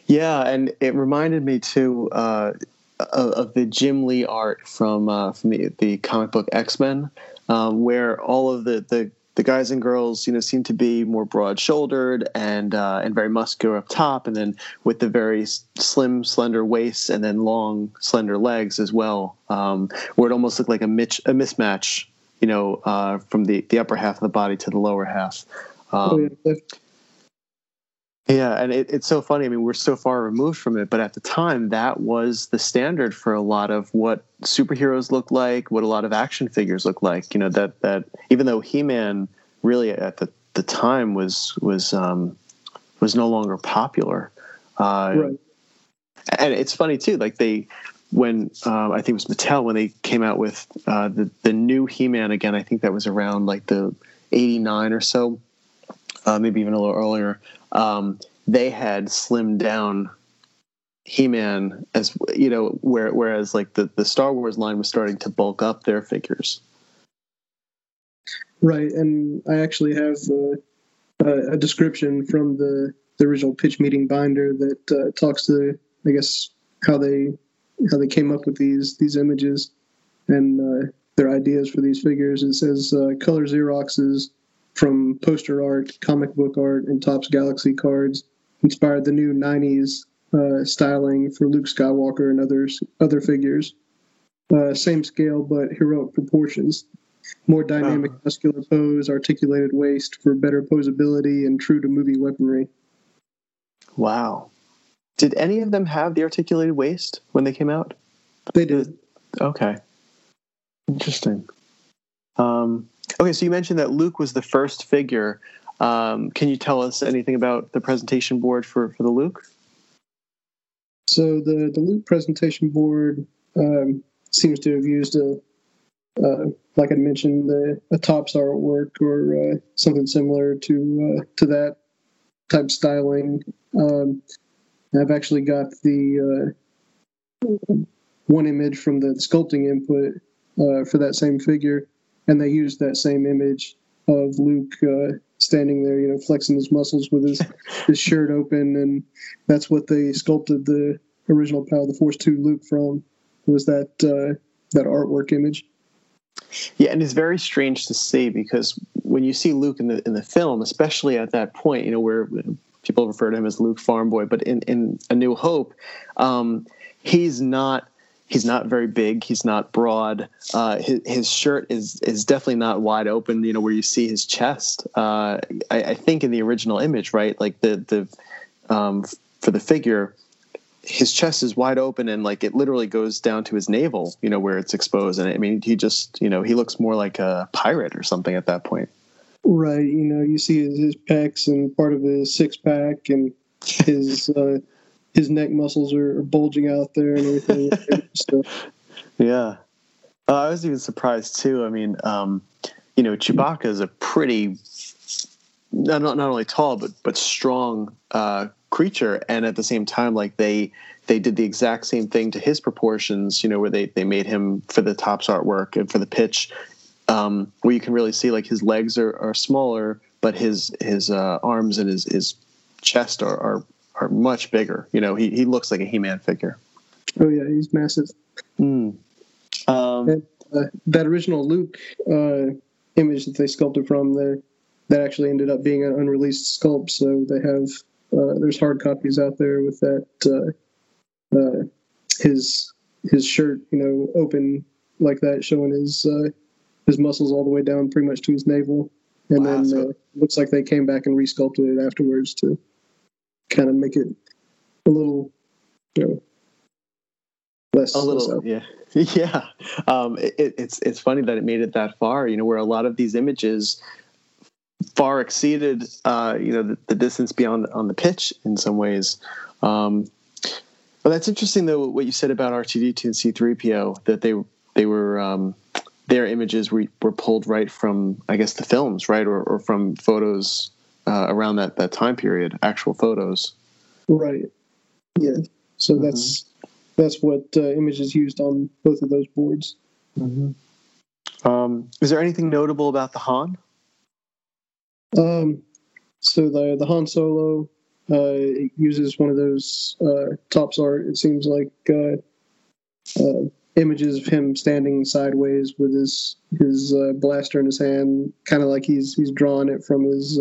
Yeah, and it reminded me too uh, of, of, the Jim Lee art from uh, from the, the comic book X Men, um, where all of the, the the guys and girls, you know, seem to be more broad-shouldered and uh, and very muscular up top, and then with the very slim, slender waists and then long, slender legs as well, um, where it almost looked like a, mitch, a mismatch, you know, uh, from the the upper half of the body to the lower half. Um, oh, yeah. Yeah, and it, it's so funny. I mean, we're so far removed from it, but at the time, that was the standard for a lot of what superheroes look like, what a lot of action figures look like. You know, that that even though He Man really at the, the time was was um, was no longer popular. Uh, right. And it's funny too, like they when uh, I think it was Mattel when they came out with uh, the the new He Man again. I think that was around like the '89 or so, uh, maybe even a little earlier um, they had slimmed down He-Man as you know, where, whereas like the the Star Wars line was starting to bulk up their figures. Right, and I actually have uh, a description from the the original pitch meeting binder that uh, talks to I guess how they how they came up with these these images and uh, their ideas for these figures. It says uh, color Xeroxes from poster art, comic book art, and Topps Galaxy cards inspired the new 90s uh, styling for Luke Skywalker and others other figures. Uh, same scale, but heroic proportions. More dynamic, muscular pose, articulated waist for better posability, and true to movie weaponry. Wow. Did any of them have the articulated waist when they came out? They did. Okay. Interesting. Um, okay, so you mentioned that Luke was the first figure. Um, can you tell us anything about the presentation board for, for the Luke? So the the Luke presentation board um, seems to have used a, uh, like I mentioned, the, a Topps artwork or uh, something similar to uh, to that type styling. Um, I've actually got the uh, one image from the sculpting input uh, for that same figure, and they used that same image of Luke uh, standing there, you know, flexing his muscles with his his shirt open, and that's what they sculpted the original Power of the Force two Luke from was that uh, that artwork image. Yeah, and it's very strange to see because when you see Luke in the in the film, especially at that point, you know, where people refer to him as Luke Farm Boy, but in in A New Hope, um, he's not he's not very big. He's not broad. Uh, his, his shirt is is definitely not wide open. You know where you see his chest. Uh, I, I, think in the original image, right, like the the um, for the figure, his chest is wide open and like it literally goes down to his navel. You know where it's exposed, and I mean he just you know he looks more like a pirate or something at that point. Right. You know you see his, his pecs and part of his six pack and his. Uh, his neck muscles are, are bulging out there and everything. yeah, uh, I was even surprised too. I mean, um, you know, Chewbacca is a pretty not not only tall but but strong uh, creature, and at the same time, like they they did the exact same thing to his proportions. You know, where they they made him for the Topps artwork and for the pitch, um, where you can really see like his legs are, are smaller, but his his uh, arms and his his chest are, are are much bigger. You know, he he looks like a He-Man figure. Oh yeah, he's massive. Mm. Um, and, uh, that original Luke uh, image that they sculpted from there, that actually ended up being an unreleased sculpt. So they have uh, there's hard copies out there with that uh, uh, his his shirt, you know, open like that, showing his uh, his muscles all the way down, pretty much to his navel. And wow, then so- looks like they came back and resculpted it afterwards to kind of make it a little, you know, less. A little, yeah, yeah. Um, it, it's it's funny that it made it that far. You know, where a lot of these images far exceeded, uh, you know, the, the, distance beyond on the pitch in some ways. Um, but that's interesting, though, what you said about R2D2 and C3PO that they they were um, their images were, were pulled right from, I guess, the films, right, or, or from photos uh, around that that time period, actual photos. Right. Yeah. So mm-hmm. that's that's what uh, images used on both of those boards. Mm-hmm. Um, is there anything notable about the Han? Um, so the the Han Solo uh, uses one of those uh, Topps art. It seems like uh, uh, images of him standing sideways with his his uh, blaster in his hand, kind of like he's he's drawing it from his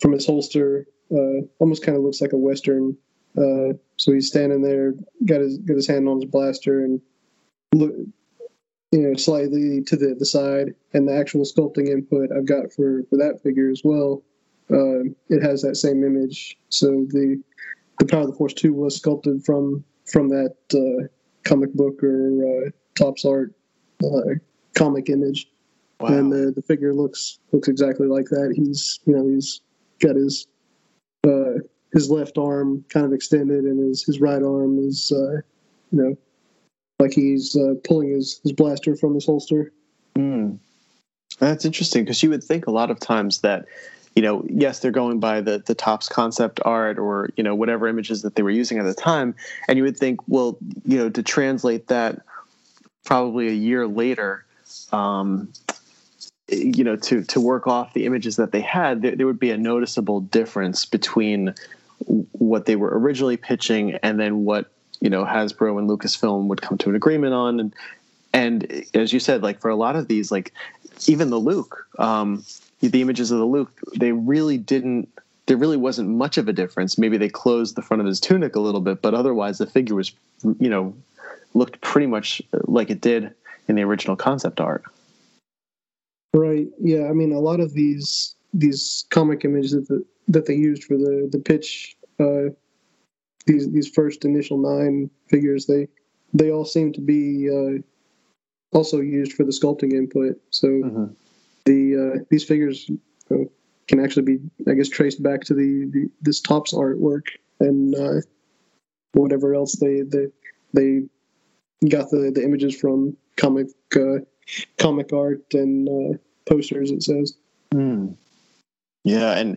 from his holster. Uh, almost kind of looks like a western. Uh, so he's standing there, got his got his hand on his blaster, and look, you know, slightly to the the side. And the actual sculpting input I've got for for that figure as well. Uh, it has that same image. So the the Power of the Force two was sculpted from from that uh, comic book or uh, Topps art uh, comic image. Wow. And the, the figure looks looks exactly like that. He's you know he's got his uh, his left arm kind of extended, and his his right arm is uh, you know like he's uh, pulling his his blaster from his holster. Mm. That's interesting because you would think a lot of times that you know, yes, they're going by the the Topps concept art or you know whatever images that they were using at the time, and you would think, well, you know, to translate that probably a year later, um, you know to to work off the images that they had there, there, would be a noticeable difference between what they were originally pitching and then what you know Hasbro and Lucasfilm would come to an agreement on. And and as you said like for a lot of these like even the Luke um, the images of the Luke they really didn't there really wasn't much of a difference. Maybe they closed the front of his tunic a little bit but otherwise the figure was you know looked pretty much like it did in the original concept art Right. Yeah. I mean, a lot of these these comic images that the, that they used for the the pitch, uh, these these first initial nine figures they they all seem to be uh, also used for the sculpting input. So mm-hmm. the uh, these figures uh, can actually be, I guess, traced back to the, the this Topps artwork and uh, whatever else they they they got the the images from comic uh, comic art and uh, posters. It says. Mm. Yeah, and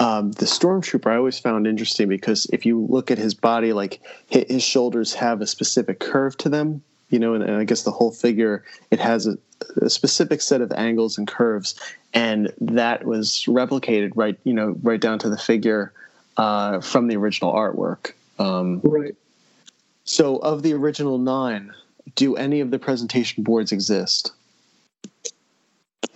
um, the stormtrooper I always found interesting because if you look at his body, like his shoulders have a specific curve to them, you know, and, and I guess the whole figure it has a, a, specific set of angles and curves, and that was replicated right, you know, right down to the figure uh, from the original artwork. Um, right. So, of the original nine, do any of the presentation boards exist?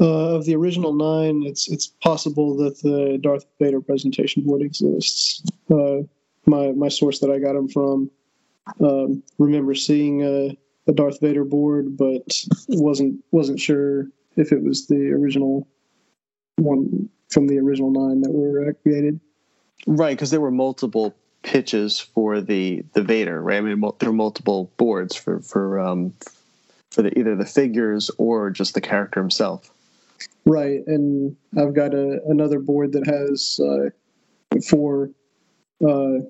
Uh, of the original nine, it's it's possible that the Darth Vader presentation board exists. Uh, my my source that I got them from um, remember seeing a, a, Darth Vader board, but wasn't wasn't sure if it was the original one from the original nine that were created. Right, because there were multiple pitches for the the Vader. Right, I mean there were multiple boards for for um, for the, either the figures or just the character himself. Right, and I've got a, another board that has uh, four uh,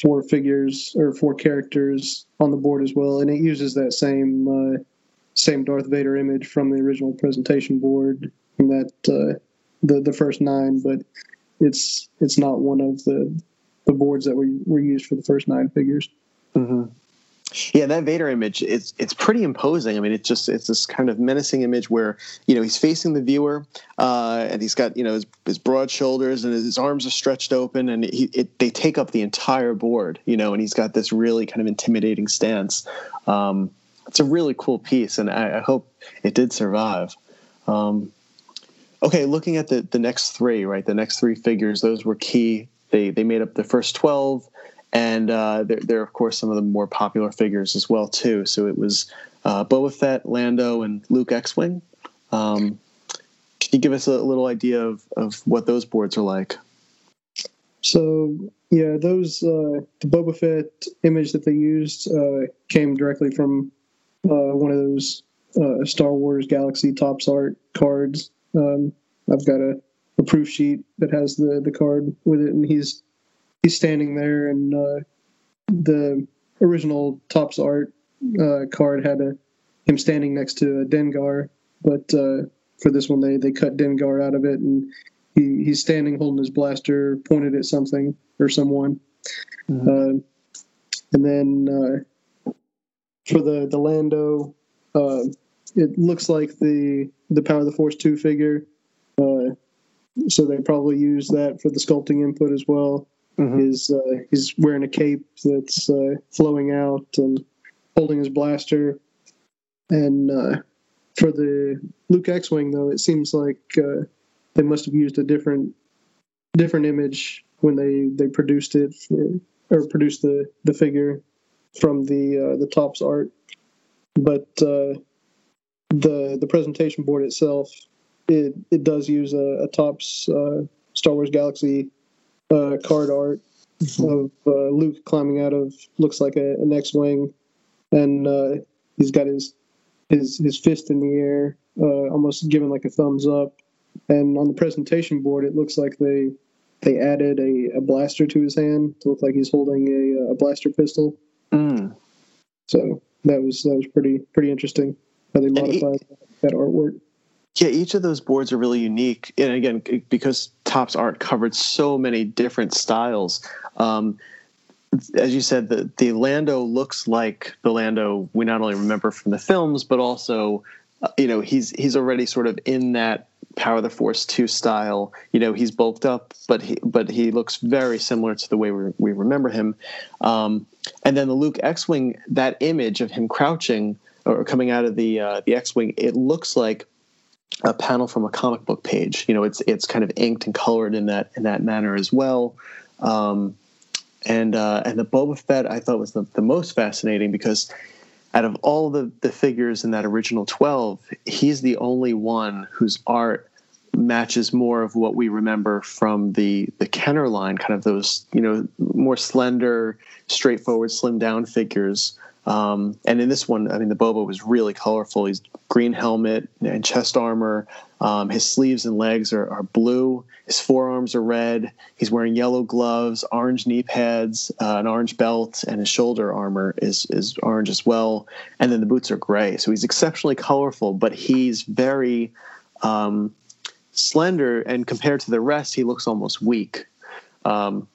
four figures or four characters on the board as well, and it uses that same uh, same Darth Vader image from the original presentation board from that uh, the the first nine, but it's it's not one of the the boards that were were used for the first nine figures. Mm-hmm. Yeah, that Vader image it's it's pretty imposing. I mean, it's just it's this kind of menacing image where you know he's facing the viewer, uh, and he's got you know his, his broad shoulders and his arms are stretched open, and he, it, they take up the entire board. You know, and he's got this really kind of intimidating stance. Um, it's a really cool piece, and I, I hope it did survive. Um, okay, looking at the the next three, right? The next three figures, those were key. They they made up the first twelve and uh, they're, they're, of course some of the more popular figures as well too. So it was uh, Boba Fett, Lando, and Luke X-wing. Um, can you give us a little idea of, of what those boards are like? So yeah, those uh, the Boba Fett image that they used uh, came directly from uh, one of those uh, Star Wars Galaxy Topps art cards. Um, I've got a, a proof sheet that has the the card with it, and he's he's standing there, and uh, the original Topps art uh, card had a him standing next to a Dengar, but uh, for this one they they cut Dengar out of it, and he he's standing holding his blaster pointed at something or someone, mm-hmm. Uh, and then uh, for the the Lando. Uh, it looks like the the Power of the Force two figure, so they probably use that for the sculpting input as well. Mm-hmm. Is uh, he's wearing a cape that's uh, flowing out and holding his blaster. And uh, for the Luke X-wing, though, it seems like uh, they must have used a different different image when they they produced it for, or produced the the figure from the uh, the Topps art. But uh, the the presentation board itself, it it does use a, a Topps Star Wars Galaxy uh, card art mm-hmm. of uh, Luke climbing out of looks like a, an X-wing, and uh, he's got his his his fist in the air, uh, almost giving like a thumbs up. And on the presentation board, it looks like they they added a, a blaster to his hand to look like he's holding a, a blaster pistol. Mm. So that was that was pretty pretty interesting how they modified he, that artwork. Yeah, each of those boards are really unique, and again, because Topps art covered so many different styles. Um, as you said, the the Lando looks like the Lando we not only remember from the films, but also, uh, you know, he's he's already sort of in that Power of the Force two style. You know, he's bulked up, but he but he looks very similar to the way we, we remember him. Um, and then the Luke X-wing, that image of him crouching or coming out of the uh, the X-wing, it looks like a panel from a comic book page. You know, it's it's kind of inked and colored in that in that manner as well. Um, and uh, and the Boba Fett I thought was the, the most fascinating because out of all the the figures in that original twelve, he's the only one whose art matches more of what we remember from the the Kenner line, kind of those you know more slender, straightforward, slim down figures. Um, and in this one, I mean, the Boba was really colorful. He's green helmet and chest armor. Um, his sleeves and legs are, are, blue. His forearms are red. He's wearing yellow gloves, orange knee pads, uh, an orange belt, and his shoulder armor is is orange as well. And then the boots are gray. So he's exceptionally colorful, but he's very um, slender. And compared to the rest, he looks almost weak. Um,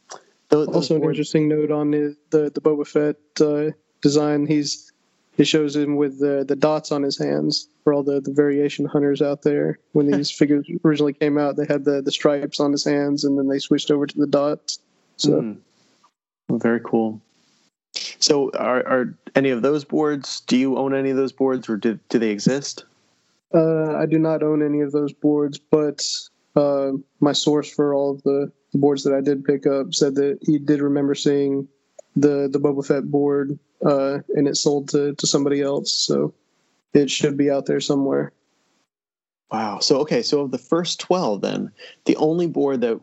also, an interesting note on the the, the Boba Fett. Uh design. He's it shows him with the the dots on his hands for all the the variation hunters out there. When these figures originally came out, they had the the stripes on his hands, and then they switched over to the dots. So mm. very cool. So are are any of those boards? Do you own any of those boards, or do do they exist? Uh, I do not own any of those boards, but uh, my source for all of the, the boards that I did pick up said that he did remember seeing the the Boba Fett board uh, and it sold to, to somebody else. So it should be out there somewhere. Wow. So, okay. So, of the first 12, then, the only board that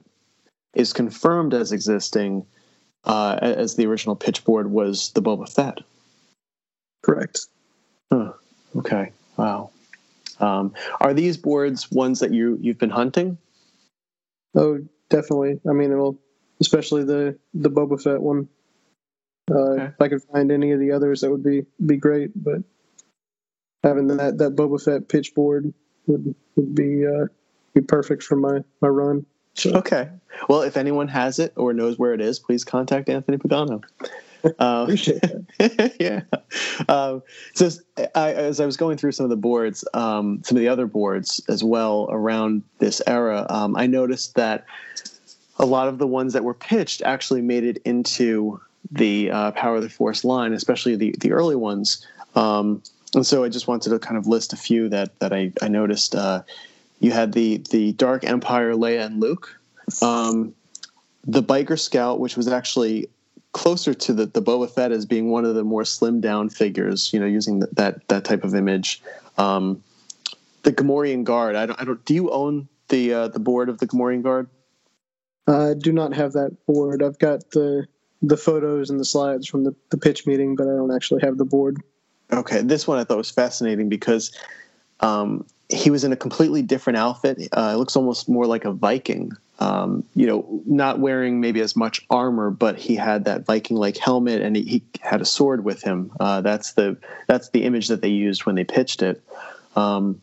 is confirmed as existing uh, as the original pitch board was the Boba Fett. Correct. Huh. Okay. Wow. Um, are these boards ones that you you've been hunting? Oh, definitely. I mean, well, especially the the Boba Fett one. Uh, okay. If I could find any of the others, that would be be great. But having that that Boba Fett pitch board would would be uh, be perfect for my my run. So. Okay. Well, if anyone has it or knows where it is, please contact Anthony Pagano. Um, Appreciate that. yeah. Um, so I, as I was going through some of the boards, um, some of the other boards as well around this era, um, I noticed that a lot of the ones that were pitched actually made it into the uh, Power of the Force line, especially the the early ones. Um, and so I just wanted to kind of list a few that that I, I noticed. Uh, you had the the Dark Empire Leia and Luke, um, the Biker Scout, which was actually closer to the, the Boba Fett as being one of the more slimmed down figures. You know, using the, that that type of image. Um, the Gamorrean Guard. I don't. I don't. Do you own the uh, the board of the Gamorrean Guard? I do not have that board. I've got the the photos and the slides from the, the pitch meeting, but I don't actually have the board. Okay, this one I thought was fascinating because um, he was in a completely different outfit. Uh, it looks almost more like a Viking. Um, you know, not wearing maybe as much armor, but he had that Viking-like helmet and he, he had a sword with him. Uh, that's the that's the image that they used when they pitched it. Um,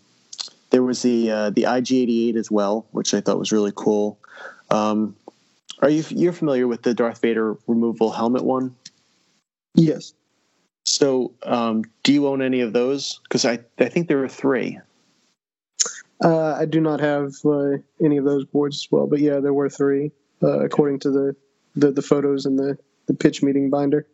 there was the uh, the IG-88 as well, which I thought was really cool. Um, are you you're familiar with the Darth Vader removal helmet one? Yes. So, um, do you own any of those? Because I I think there are three. Uh, I do not have uh, any of those boards as well, but yeah, there were three uh, according to the, the the photos in the the pitch meeting binder.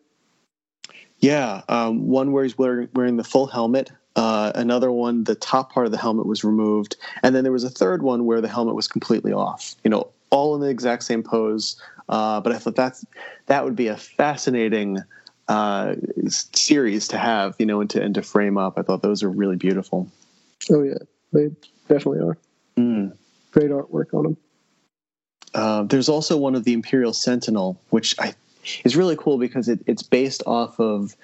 Yeah, um, one where he's wearing, wearing the full helmet. Uh, another one, the top part of the helmet was removed, and then there was a third one where the helmet was completely off. You know, all in the exact same pose. Uh, but I thought that's that would be a fascinating uh, series to have, you know, and to and to frame up. I thought those are really beautiful. Oh yeah, they definitely are. Mm. Great artwork on them. Uh, there's also one of the Imperial Sentinel, which I is really cool because it, it's based off of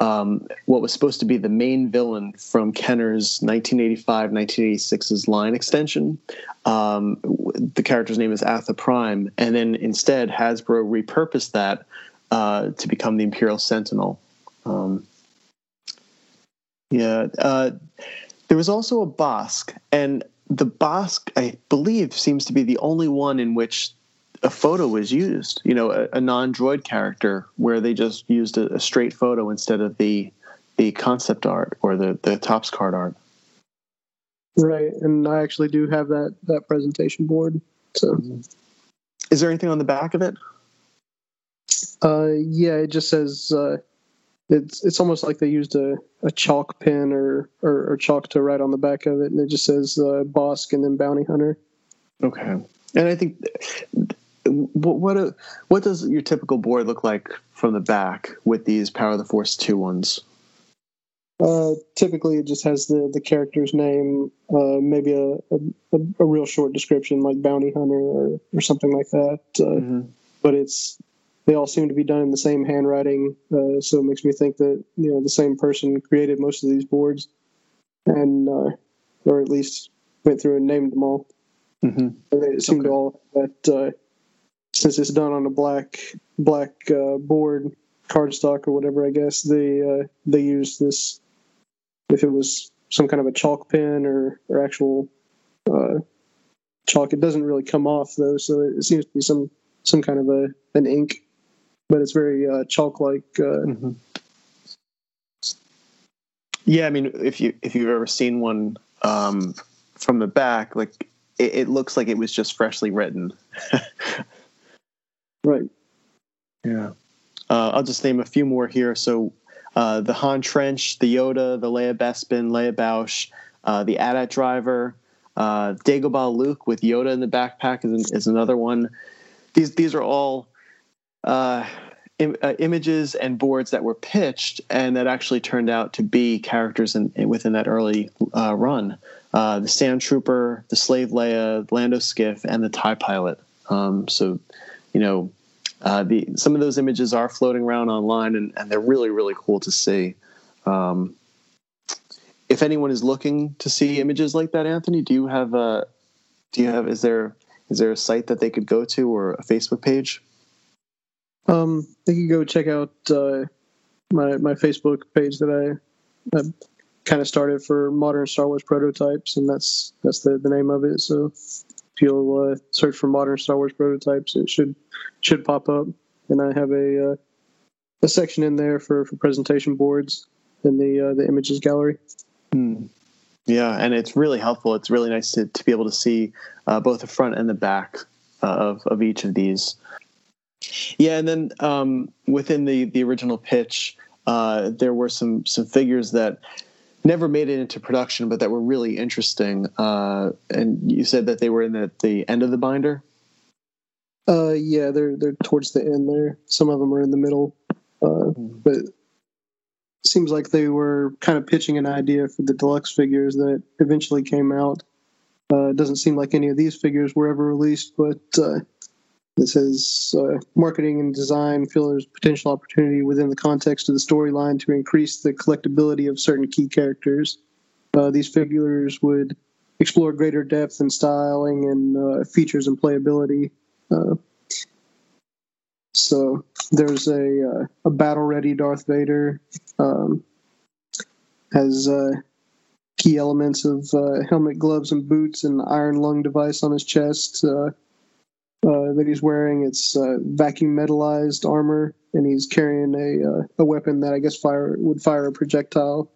um, what was supposed to be the main villain from Kenner's 1985 1986's line extension. Um, the character's name is Atha Prime, and then instead Hasbro repurposed that uh, to become the Imperial Sentinel. Um, yeah, uh, there was also a Bossk, and the Bossk, I believe, seems to be the only one in which a photo was used, you know, a, a non-droid character where they just used a, a, straight photo instead of the the concept art or the the Topps card art. Right, and I actually do have that that presentation board. So, is there anything on the back of it? Uh, yeah, it just says uh, it's it's almost like they used a, a chalk pen or, or, or chalk to write on the back of it, and it just says uh, Bossk and then Bounty Hunter. Okay, and I think what what, what does your typical board look like from the back with these Power of the Force two ones? Uh, typically, it just has the the character's name, uh, maybe a, a, a real short description like bounty hunter or, or something like that. Uh, mm-hmm. But it's they all seem to be done in the same handwriting, uh, so it makes me think that you know the same person created most of these boards, and uh, or at least went through and named them all. Mm-hmm. They seem okay. to all that uh, since it's done on a black black uh, board cardstock or whatever. I guess they uh, they use this if it was some kind of a chalk pen or or actual uh, chalk. It doesn't really come off though, so it seems to be some some kind of a an ink but it's very uh, chalk like. Uh, mm-hmm. Yeah, I mean, if you if you've ever seen one um, from the back, like it, it, looks like it was just freshly written. right. Yeah. Uh, I'll just name a few more here. So, uh, the Han Trench, the Yoda, the Leia Bespin, Leia Boushh, uh, the AT-AT driver, uh, Dagobah Luke with Yoda in the backpack is, is another one. These these are all uh, Im- uh, images and boards that were pitched and that actually turned out to be characters in, in within that early uh, run. Uh, the Sand Trooper, the Slave Leia, Lando Skiff, and the Tie Pilot. Um, so, you know, uh, the some of those images are floating around online, and, and they're really really cool to see. Um, if anyone is looking to see images like that, Anthony, do you have a do you have is there is there a site that they could go to or a Facebook page? Um, they could go check out uh, my my Facebook page that I, I kind of started for modern Star Wars prototypes, and that's that's the, the name of it. So if you'll uh, search for modern Star Wars prototypes, it should should pop up. And I have a uh, a section in there for, for presentation boards in the uh, the images gallery. Hmm. Yeah, and it's really helpful. It's really nice to, to be able to see uh, both the front and the back uh, of of each of these. Yeah, and then um, within the the original pitch, uh, there were some some figures that never made it into production, but that were really interesting. Uh, and you said that they were in the, the end of the binder. Uh, yeah, they're they're towards the end there. Some of them are in the middle, uh, mm. but seems like they were kind of pitching an idea for the deluxe figures that eventually came out. Uh, it doesn't seem like any of these figures were ever released, but uh, it says uh, marketing and design feel there's potential opportunity within the context of the storyline to increase the collectability of certain key characters. Uh, these figures would explore greater depth and styling and uh, features and playability. Uh, so there's a uh, a battle ready Darth Vader um, has uh, key elements of helmet, gloves, and boots, and iron lung device on his chest uh, that he's wearing. It's uh, vacuum metallized armor, and he's carrying a uh, a weapon that I guess fire would fire a projectile.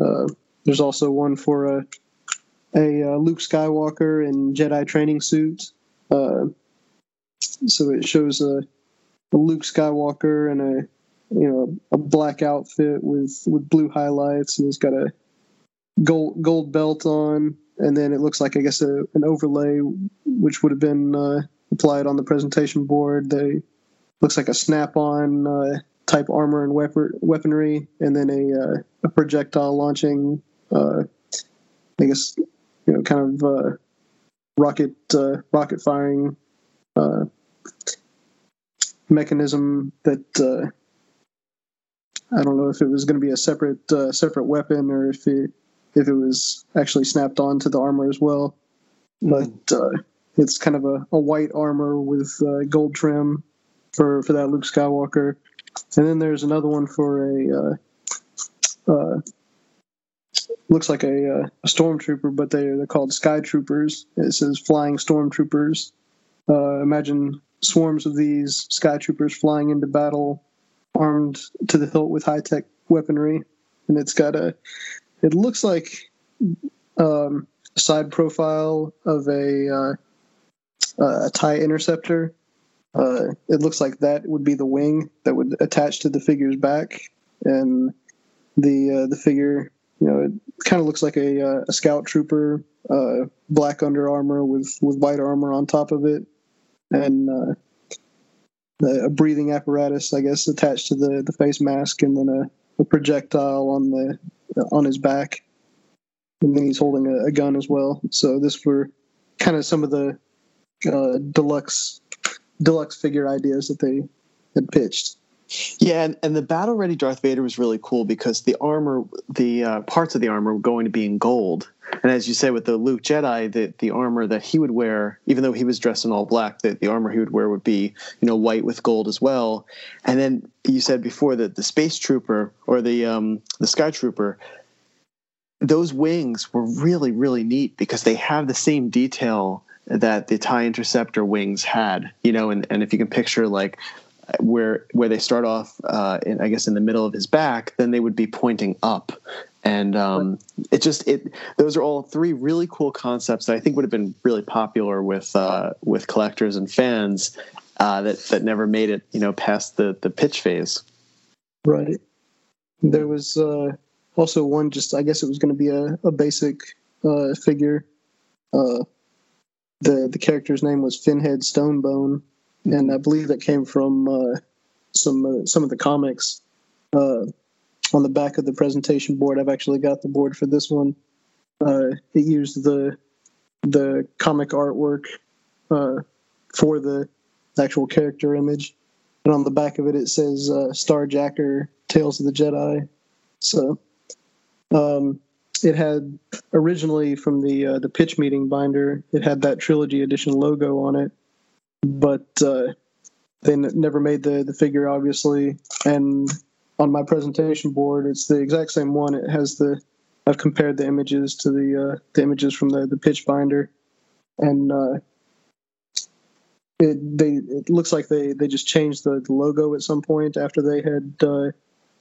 Uh, there's also one for a a uh, Luke Skywalker in Jedi training suit. So it shows a, a Luke Skywalker in a you know a black outfit with with blue highlights, and he's got a gold gold belt on and then it looks like I guess a, an overlay, which would have been uh, it on the presentation board. They looks like a snap-on uh, type armor and weapon, weaponry, and then a, uh, a projectile launching, uh, I guess, you know, kind of uh, rocket uh, rocket firing mechanism that. I don't know if it was going to be a separate separate weapon or if it if it was actually snapped onto the armor as well. Mm. But uh, it's kind of a, a white armor with uh, gold trim for, for that Luke Skywalker. And then there's another one for a uh, uh looks like a, uh, a stormtrooper, but they they're called sky troopers. It says flying stormtroopers. Uh, imagine swarms of these sky troopers flying into battle, armed to the hilt with high tech weaponry, and it's got a it looks like um, side profile of a, uh, a tie interceptor. Uh, it looks like that would be the wing that would attach to the figure's back, and the uh, the figure, you know, it kind of looks like a, uh, a scout trooper, uh, black under armor with with white armor on top of it, and uh, a breathing apparatus, I guess, attached to the the face mask, and then a a projectile on the on his back, and then he's holding a, a gun as well. So this were kind of some of the uh, deluxe deluxe figure ideas that they had pitched. Yeah, and, and the battle ready Darth Vader was really cool because the armor, the uh, parts of the armor were going to be in gold. And as you say, with the Luke Jedi, the, the armor that he would wear, even though he was dressed in all black, the, the armor he would wear would be, you know, white with gold as well. And then you said before that the space trooper or the um, the sky trooper, those wings were really, really neat because they have the same detail that the tie interceptor wings had you know and, and if you can picture like where where they start off, uh, in, I guess in the middle of his back, then they would be pointing up, and um, it just it those are all three really cool concepts that I think would have been really popular with uh, with collectors and fans uh, that that never made it you know past the the pitch phase. Right. There was uh, also one just I guess it was going to be a, a basic uh, figure. The the character's name was Finhead Stonebone and I believe that came from uh, some uh, some of the comics uh, on the back of the presentation board. I've actually got the board for this one. Uh, it used the the comic artwork uh, for the actual character image, and on the back of it it says uh, Starjacker Tales of the Jedi. So. Um, it had originally from the the pitch meeting binder. It had that trilogy edition logo on it, but uh, they n- never made the the figure obviously. And on my presentation board, it's the exact same one. It has the I've compared the images to the uh, the images from the the pitch binder, and uh, it they it looks like they they just changed the, the logo at some point after they had uh,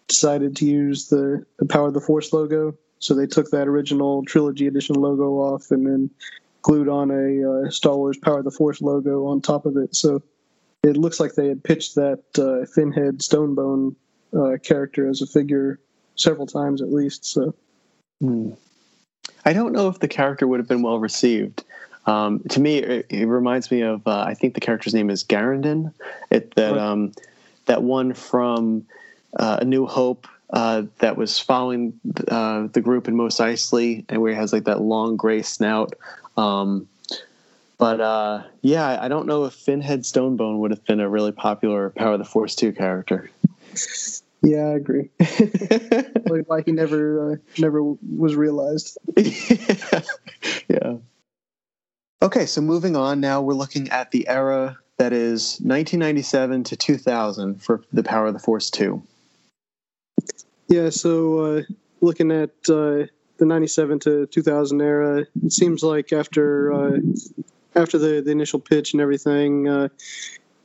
decided to use the the Power of the Force logo. So they took that original trilogy edition logo off and then glued on a uh, Star Wars Power of the Force logo on top of it. So it looks like they had pitched that uh, Finhead Stonebone uh, character as a figure several times at least. So hmm. I don't know if the character would have been well received. Um, to me, it, it, reminds me of uh, I think the character's name is Garindan. It, that um, that one from uh, A New Hope uh, that was following uh, the group in Mos Eisley, and where he has like that long gray snout. Um, but uh, yeah, I don't know if Finhead Stonebone would have been a really popular Power of the Force 2 character. Yeah, I agree. like why he never uh, never was realized. yeah. Okay, so moving on now, we're looking at the era that is 1997 to 2000 for the Power of the Force 2. Yeah, so uh, looking at uh, the 97 to 2000 era it seems like after uh, after the, the initial pitch and everything uh,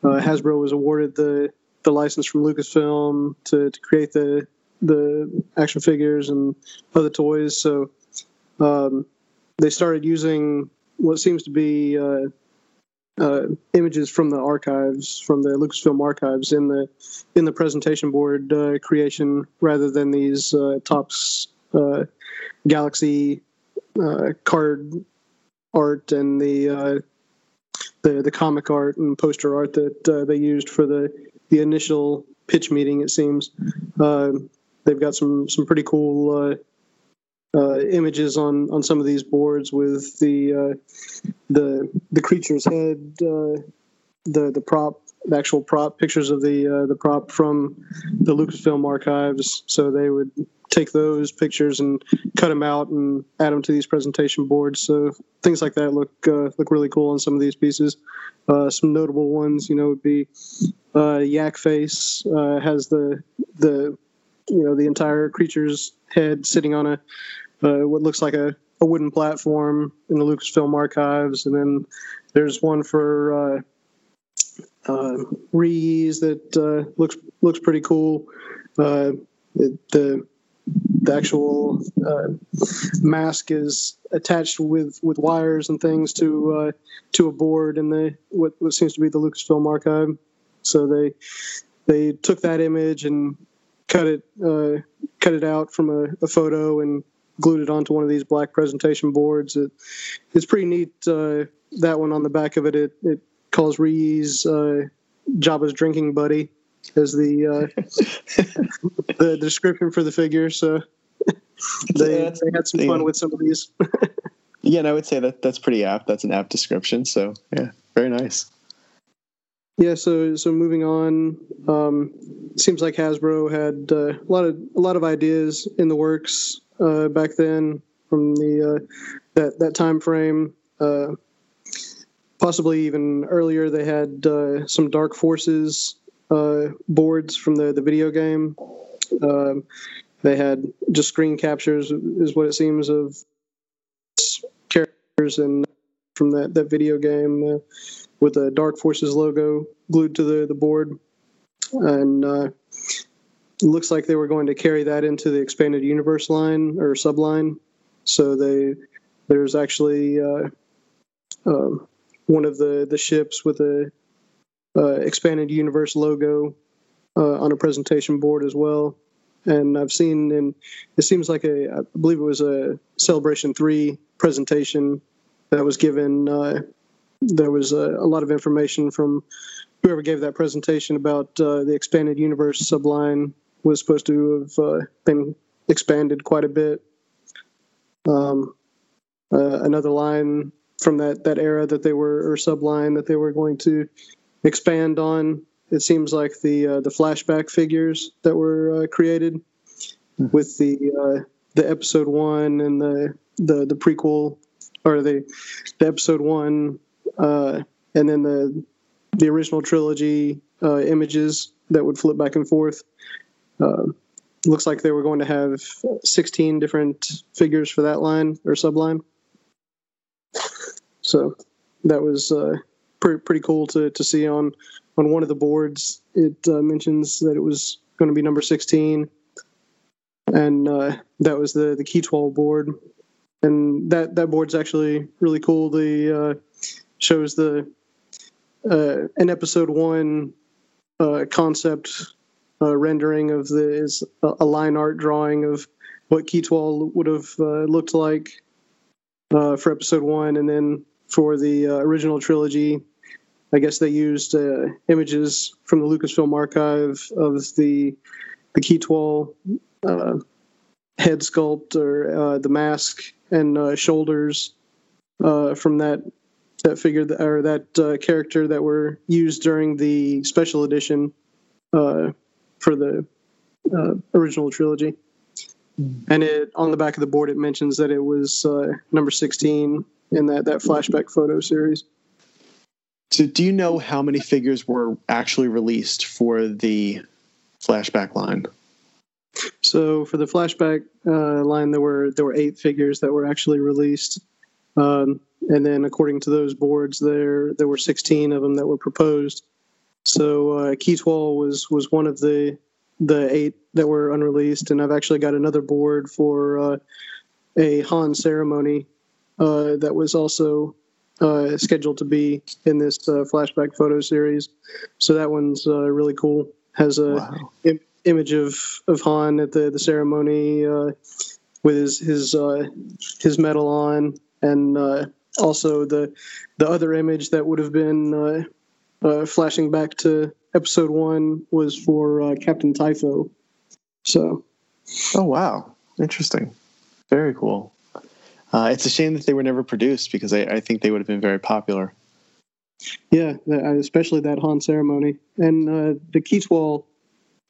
uh, hasbro was awarded the the license from lucasfilm to, to create the the action figures and other toys. So um, they started using what seems to be uh, images from the archives, from the Lucasfilm archives, in the in the presentation board uh, creation, rather than these uh, Topps uh, Galaxy uh, card art and the uh, the the comic art and poster art that they used for the the initial pitch meeting. It seems they've got some some pretty cool. Uh, uh, images on, on some of these boards with the the the creature's head, the the prop the actual prop pictures of the uh, the prop from the Lucasfilm archives. So they would take those pictures and cut them out and add them to these presentation boards. So things like that look uh, look really cool on some of these pieces. Uh, some notable ones, you know, would be uh, Yak Face uh, has the the you know the entire creature's head sitting on a uh, what looks like a, a wooden platform in the Lucasfilm archives, and then there's one for uh, uh, that uh, looks looks pretty cool. Uh, it, the the actual uh, mask is attached with, with wires and things to uh, to a board in the what, what seems to be the Lucasfilm archive. So they they took that image and cut it uh, cut it out from a, a, photo and glued it onto one of these black presentation boards. It, it's pretty neat. Uh, that one on the back of it, it, it calls Ree-Yees uh, Jabba's drinking buddy, as the uh, the description for the figure. So they, That's- they had some fun yeah. with some of these. Yeah, and I would say that that's pretty apt. That's an apt description. So yeah, very nice. Yeah, so so moving on, um, seems like Hasbro had uh, a lot of a lot of ideas in the works uh, back then from the uh, that that time frame. Uh, possibly even earlier, they had uh, some Dark Forces uh, boards from the the video game. Um, they had just screen captures, is what it seems of characters and from that that video game. With a Dark Forces logo glued to the, the board. And uh, looks like they were going to carry that into the expanded universe line or subline. So they there's actually uh, um, one of the, the ships with a uh, expanded universe logo uh, on a presentation board as well. And I've seen, and it seems like a, I believe it was a Celebration 3 presentation that was given uh, there was a, a lot of information from whoever gave that presentation about uh, the expanded universe subline was supposed to have uh, been expanded quite a bit. Um, uh, another line from that, that era that they were, or subline that they were going to expand on. It seems like the uh, the flashback figures that were uh, created with the uh, the episode one and the the the prequel or the the episode one uh, and then the the original trilogy uh, images that would flip back and forth. Uh, looks like they were going to have 16 different figures for that line or subline. So that was uh, pretty pretty cool to to see on on one of the boards. It uh, mentions that it was going to be number 16, and uh, that was the the Keytwall board. And that that board's actually really cool. The uh, shows the uh, an episode one uh, concept uh, rendering of the is a line art drawing of what Keatwall would have uh, looked like uh, for episode one, and then for the uh, original trilogy, I guess they used uh, images from the Lucasfilm archive of the the Keatwall uh, head sculpt or uh, the mask and uh, shoulders uh, from that that figure that, or that uh, character that were used during the special edition uh, for the uh, original trilogy. And it on the back of the board it mentions that it was uh, number sixteen in that that flashback photo series. So do you know how many figures were actually released for the flashback line? So for the flashback uh, line, there were there were eight figures that were actually released, um, and then according to those boards, there there were 16 of them that were proposed. So uh, Keatwall was was one of the the eight that were unreleased, and I've actually got another board for uh, a Han ceremony uh, that was also uh, scheduled to be in this uh, flashback photo series. So that one's uh, really cool. Has a im- image of, of Han at the the ceremony uh, with his his uh, his medal on, and uh, also the the other image that would have been uh, uh, flashing back to episode one was for uh, Captain Typho. So, oh wow, interesting, very cool. Uh, it's a shame that they were never produced because I, I think they would have been very popular. Yeah, especially that Han ceremony and uh, the Keats Wall.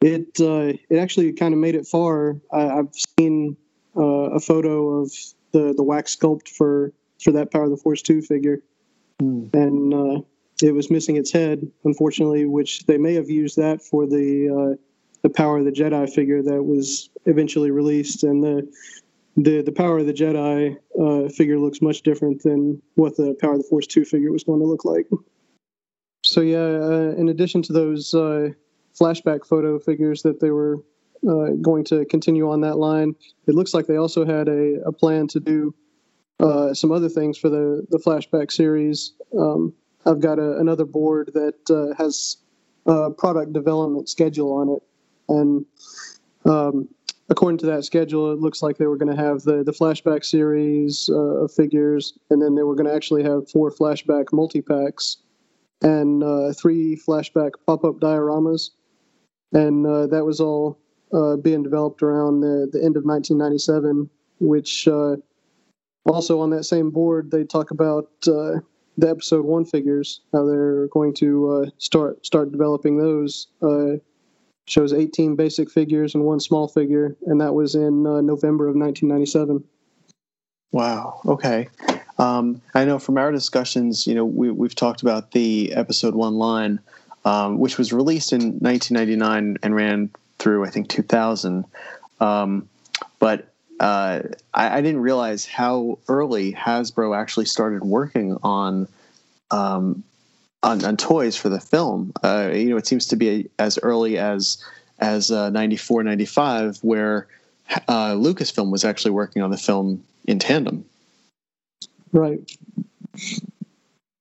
It uh, it actually kind of made it far. I, I've seen uh, a photo of the the wax sculpt for for that Power of the Force two figure, and uh, it was missing its head, unfortunately. Which they may have used that for the uh, the Power of the Jedi figure that was eventually released, and the the the Power of the Jedi uh, figure looks much different than what the Power of the Force two figure was going to look like. So yeah, uh, in addition to those uh, flashback photo figures that they were uh, going to continue on that line, it looks like they also had a, a plan to do uh, some other things for the the flashback series. Um, I've got a, another board that uh, has a product development schedule on it, and um, according to that schedule, it looks like they were going to have the the flashback series uh, of figures, and then they were going to actually have four flashback multi packs and uh, three flashback pop up dioramas. and uh, that was all uh, being developed around the, the end of 1997. Which uh, also on that same board they talk about uh, the episode one figures, how they're going to uh, start start developing those. shows 18 basic figures and one small figure, and that was in November of 1997. Wow. Okay. Um, I know from our discussions, you know, we, we've talked about the episode one line, um, which was released in 1999 and ran through, I think, 2000. Um, but uh, I, I, didn't realize how early Hasbro actually started working on um, on, on, toys for the film. Uh, you know, it seems to be as early as as uh, 94, 95, where uh, Lucasfilm was actually working on the film in tandem. Right.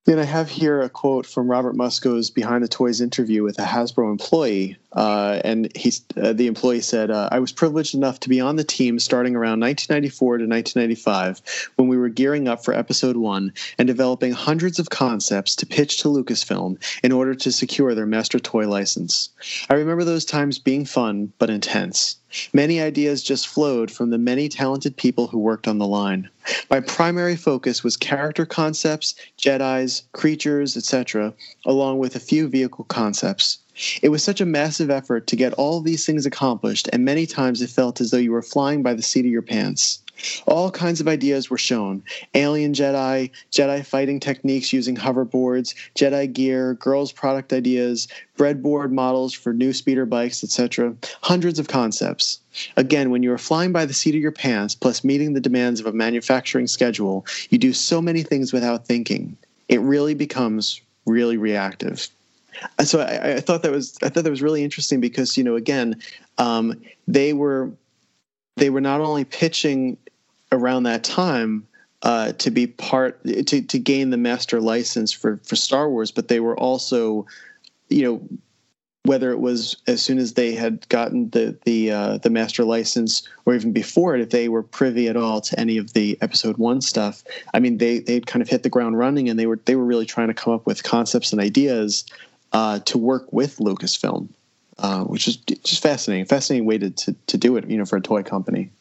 And I have here a quote from Robert Musko's Behind the Toys interview with a Hasbro employee. Uh, and he's, uh, the employee said, uh, I was privileged enough to be on the team starting around 1994 to 1995 when we were gearing up for episode one and developing hundreds of concepts to pitch to Lucasfilm in order to secure their master toy license. I remember those times being fun but intense. Many ideas just flowed from the many talented people who worked on the line. My primary focus was character concepts, Jedi's, creatures, etc., along with a few vehicle concepts. It was such a massive effort to get all these things accomplished, and many times it felt as though you were flying by the seat of your pants. All kinds of ideas were shown alien Jedi, Jedi fighting techniques using hoverboards, Jedi gear, girls' product ideas, breadboard models for new speeder bikes, etc. Hundreds of concepts. Again, when you are flying by the seat of your pants, plus meeting the demands of a manufacturing schedule, you do so many things without thinking. It really becomes really reactive so I, I, thought that was I thought that was really interesting because you know again um, they were they were not only pitching around that time uh, to be part to to gain the master license for for Star Wars, but they were also you know whether it was as soon as they had gotten the the uh, the master license or even before it, if they were privy at all to any of the episode one stuff, I mean they they kind of hit the ground running and they were they were really trying to come up with concepts and ideas uh, to work with Lucasfilm, uh, which is just fascinating. Fascinating way to, to, to do it, you know, for a toy company.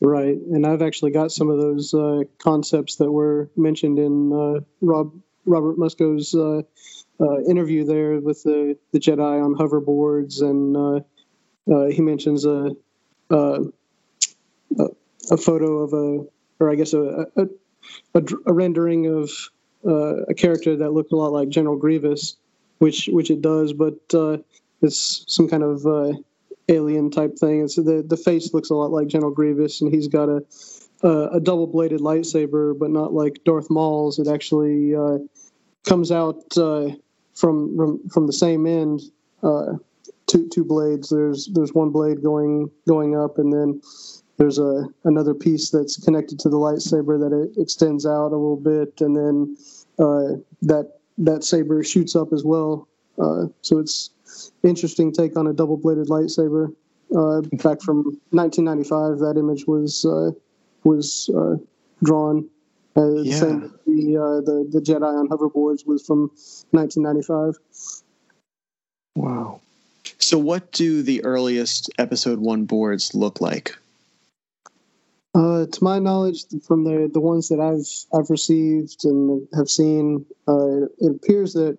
Right, and I've actually got some of those uh, concepts that were mentioned in uh, Rob Robert Musko's uh, uh, interview there with the, the Jedi on hoverboards, and he mentions a, a, a photo of a, or I guess a, a, a rendering of a character that looked a lot like General Grievous, which which it does, but uh, it's some kind of uh, alien type thing. It's the the face looks a lot like General Grievous, and he's got a a, a double bladed lightsaber, but not like Darth Maul's. It actually uh, comes out uh, from, from from the same end. Uh, two two blades. There's there's one blade going going up, and then there's a another piece that's connected to the lightsaber that it extends out a little bit, and then uh, that that saber shoots up as well. Uh, so it's interesting take on a double bladed lightsaber. Uh, in fact, from 1995, that image was uh, was uh, drawn. Uh, yeah. Same the, uh, the the Jedi on hoverboards was from 1995. Wow. So, what do the earliest Episode One boards look like? Uh, to my knowledge, from the the ones that I've I've received and have seen, uh, it appears that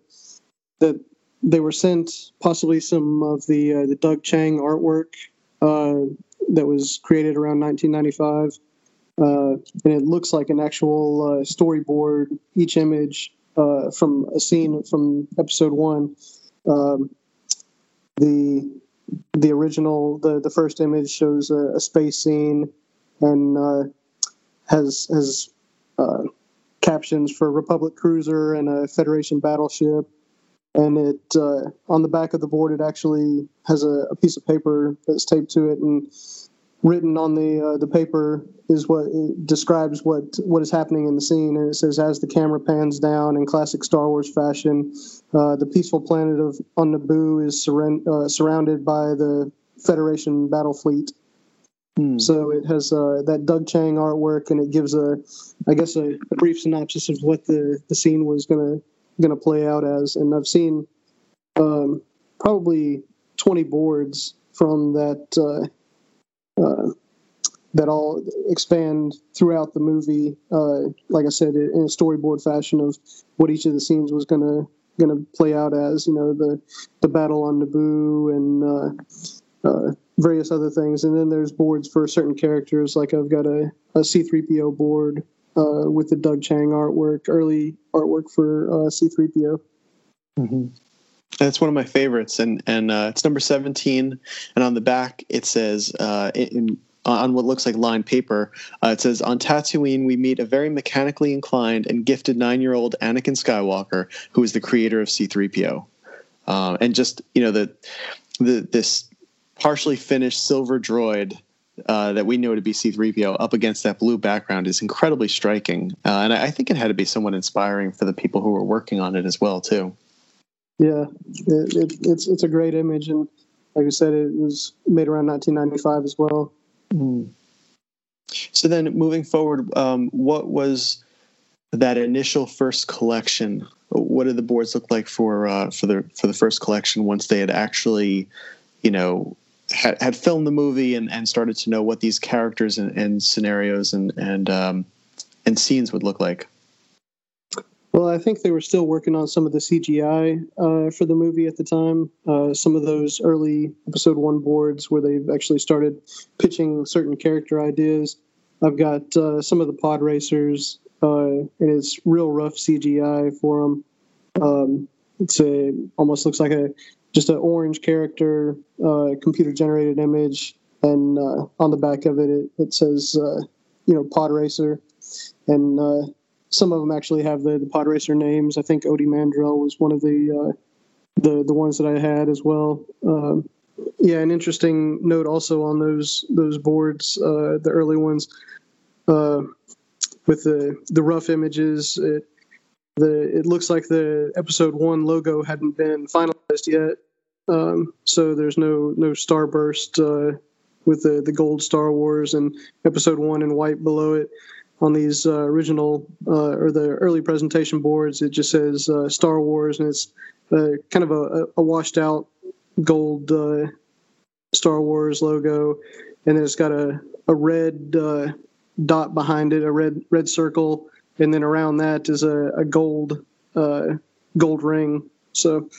that they were sent possibly some of the uh, the Doug Chiang artwork uh, that was created around 1995, uh, and it looks like an actual uh, storyboard. Each image from a scene from episode one. Um, the the original the the first image shows a, a space scene and uh, has has uh, captions for Republic cruiser and a Federation battleship. And it uh, on the back of the board, it actually has a, a, piece of paper that's taped to it, and written on the uh, the paper is what describes what what is happening in the scene. And it says, as the camera pans down in classic Star Wars fashion, uh, the peaceful planet of on Naboo is surren- uh, surrounded by the Federation battle fleet. Hmm. So it has uh, that Doug Chiang artwork, and it gives a, I guess, a, a brief synopsis of what the, the scene was gonna gonna play out as. And I've seen um, probably 20 boards from that uh, uh, that all expand throughout the movie. Uh, like I said, in a storyboard fashion of what each of the scenes was gonna gonna play out as. You know, the the battle on Naboo and uh, uh, various other things. And then there's boards for certain characters. Like I've got a a C3PO board uh, with the Doug Chiang artwork, early artwork for uh, C3PO. Mm-hmm. That's one of my favorites, and and uh, it's number seventeen. And on the back it says uh, in on what looks like lined paper. Uh, it says, On Tatooine, we meet a very mechanically inclined and gifted nine year old Anakin Skywalker, who is the creator of C3PO. Um, and just, you know, the, the this partially finished silver droid uh, that we know to be C3PO up against that blue background is incredibly striking. Uh, and I think it had to be somewhat inspiring for the people who were working on it as well, too. Yeah, it, it, it's it's a great image, and like I said, it was made around 1995 as well. Mm. So then, moving forward, um, what was that initial first collection? What did the boards look like for uh, for the for the first collection once they had actually, you know, had, had filmed the movie and, and started to know what these characters and, and scenarios and and um, and scenes would look like? Well, I think they were still working on some of the CGI uh, for the movie at the time. Uh, some of those early episode one boards where they've actually started pitching certain character ideas. I've got uh, some of the pod racers, uh, and it's real rough CGI for them. Um, it's a almost looks like a just an orange character, uh, computer generated image, and uh, on the back of it it, it says you know pod racer, and some of them actually have the, the pod racer names. I think Ody Mandrell was one of the uh, the the ones that I had as well. Um, yeah, an interesting note also on those those boards, uh, the early ones, uh, with the the rough images. It, the it looks like the episode one logo hadn't been finalized yet, um, so there's no no starburst uh, with the the gold Star Wars and episode one in white below it on these uh, original uh, or the early presentation boards, it just says uh, Star Wars, and it's uh, kind of a, a, washed out gold uh, Star Wars logo, and then it's got a a red dot behind it, a red red circle, and then around that is a, a gold gold ring. So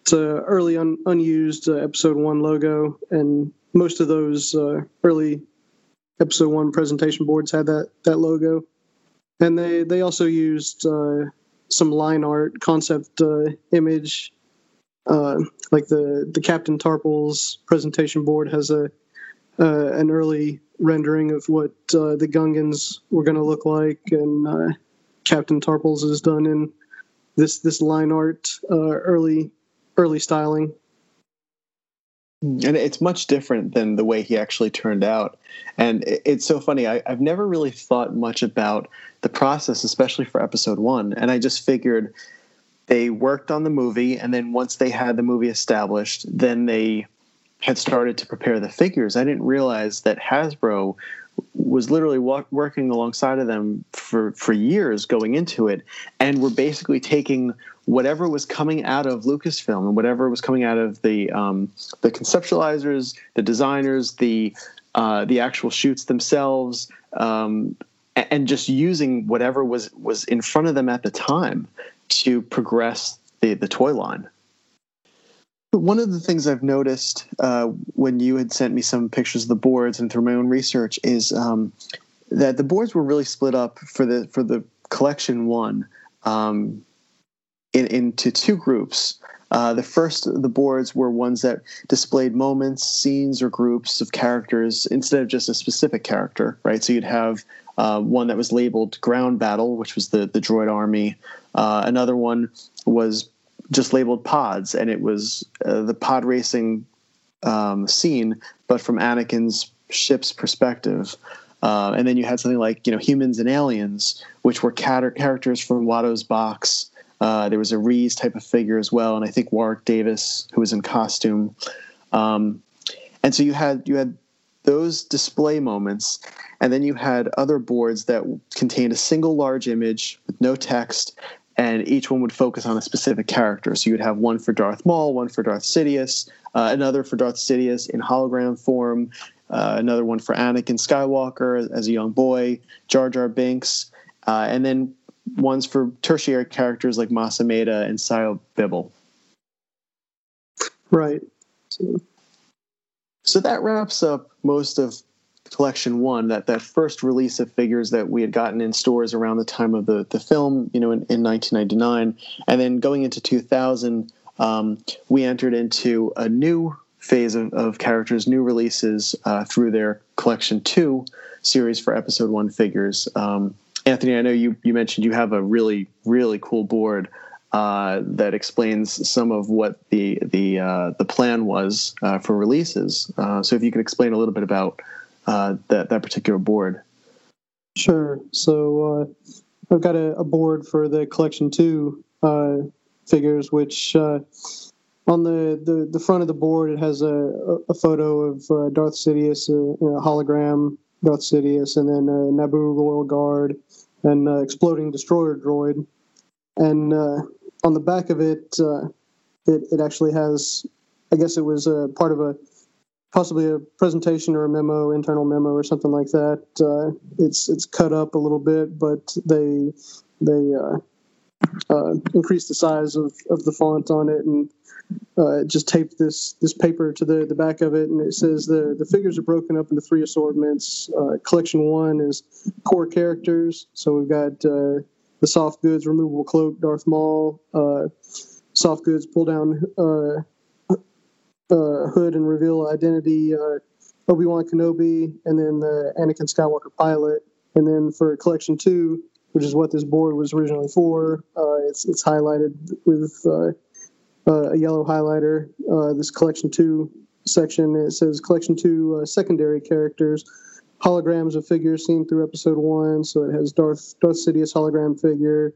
it's a early un, unused episode one logo, and most of those early episode one presentation boards had that that logo, and they they also used uh, some line art concept uh, image, uh, like the the Captain Tarpals presentation board has a uh, an early rendering of what uh, the Gungans were going to look like, and uh, Captain Tarpals is done in this this line art uh, early early styling? And it's much different than the way he actually turned out. And it's so funny I, have never really thought much about the process especially for episode one. And i just figured they worked on the movie and then once they had the movie established then they had started to prepare the figures. I didn't realize that hasbro was literally working alongside of them for for years going into it and were basically taking whatever was coming out of Lucasfilm and whatever was coming out of the um, the conceptualizers, the designers, the uh, the actual shoots themselves, um, and just using whatever was was in front of them at the time to progress the the toy line. One of the things I've noticed uh, when you had sent me some pictures of the boards and through my own research is um, that the boards were really split up for the for the collection one. Um, in, into two groups. Uh, the first, the boards were ones that displayed moments, scenes, or groups of characters instead of just a specific character, right? So you'd have uh, one that was labeled Ground Battle, which was the the droid army. Uh, another one was just labeled Pods, and it was uh, the pod racing um, scene, but from Anakin's ship's perspective. Uh, and then you had something like you know humans and aliens, which were characters from Watto's box. Uh, there was a Ree-Yees type of figure as well, and I think Warwick Davis, who was in costume. Um, and so you had you had those display moments, and then you had other boards that contained a single large image with no text, and each one would focus on a specific character. So you would have one for Darth Maul, one for Darth Sidious, uh, another for Darth Sidious in hologram form, uh, another one for Anakin Skywalker as a young boy, Jar Jar Binks, uh, and then ones for tertiary characters like Mas Amedda and Sio Bibble. Right. So that wraps up most of collection one that that first release of figures that we had gotten in stores around the time of the the film you know in, in 1999 and then going into 2000 um, we entered into a new phase of, of characters new releases uh, through their collection two series for episode one figures um, anthony i know you you mentioned you have a really really cool board uh, that explains some of what the the uh, the plan was uh, for releases. Uh, so if you could explain a little bit about uh, that that particular board. Sure. So uh, I've got a, a, board for the collection two uh, figures, which uh, on the, the, the front of the board it has a, a photo of uh, Darth Sidious, a, a, hologram Darth Sidious, and then a Naboo Royal Guard and exploding destroyer droid. And on the back of it, it, it actually has, I guess it was a part of a possibly a presentation or a memo, internal memo or something like that. Uh, it's it's cut up a little bit, but they they uh, uh, increased the size of, of the font on it and uh, just taped this this paper to the, the back of it, and it says the the figures are broken up into three assortments. Uh, collection one is core characters, so we've got uh, the soft goods removable cloak, Darth Maul. soft goods pull down uh, hood and reveal identity uh, Obi Wan Kenobi, and then the Anakin Skywalker pilot. And then for collection two, which is what this board was originally for, uh, it's it's highlighted with uh, uh, a yellow highlighter. Uh, this collection two section it says collection two secondary characters, holograms of figures seen through episode one. So it has Darth Darth Sidious hologram figure.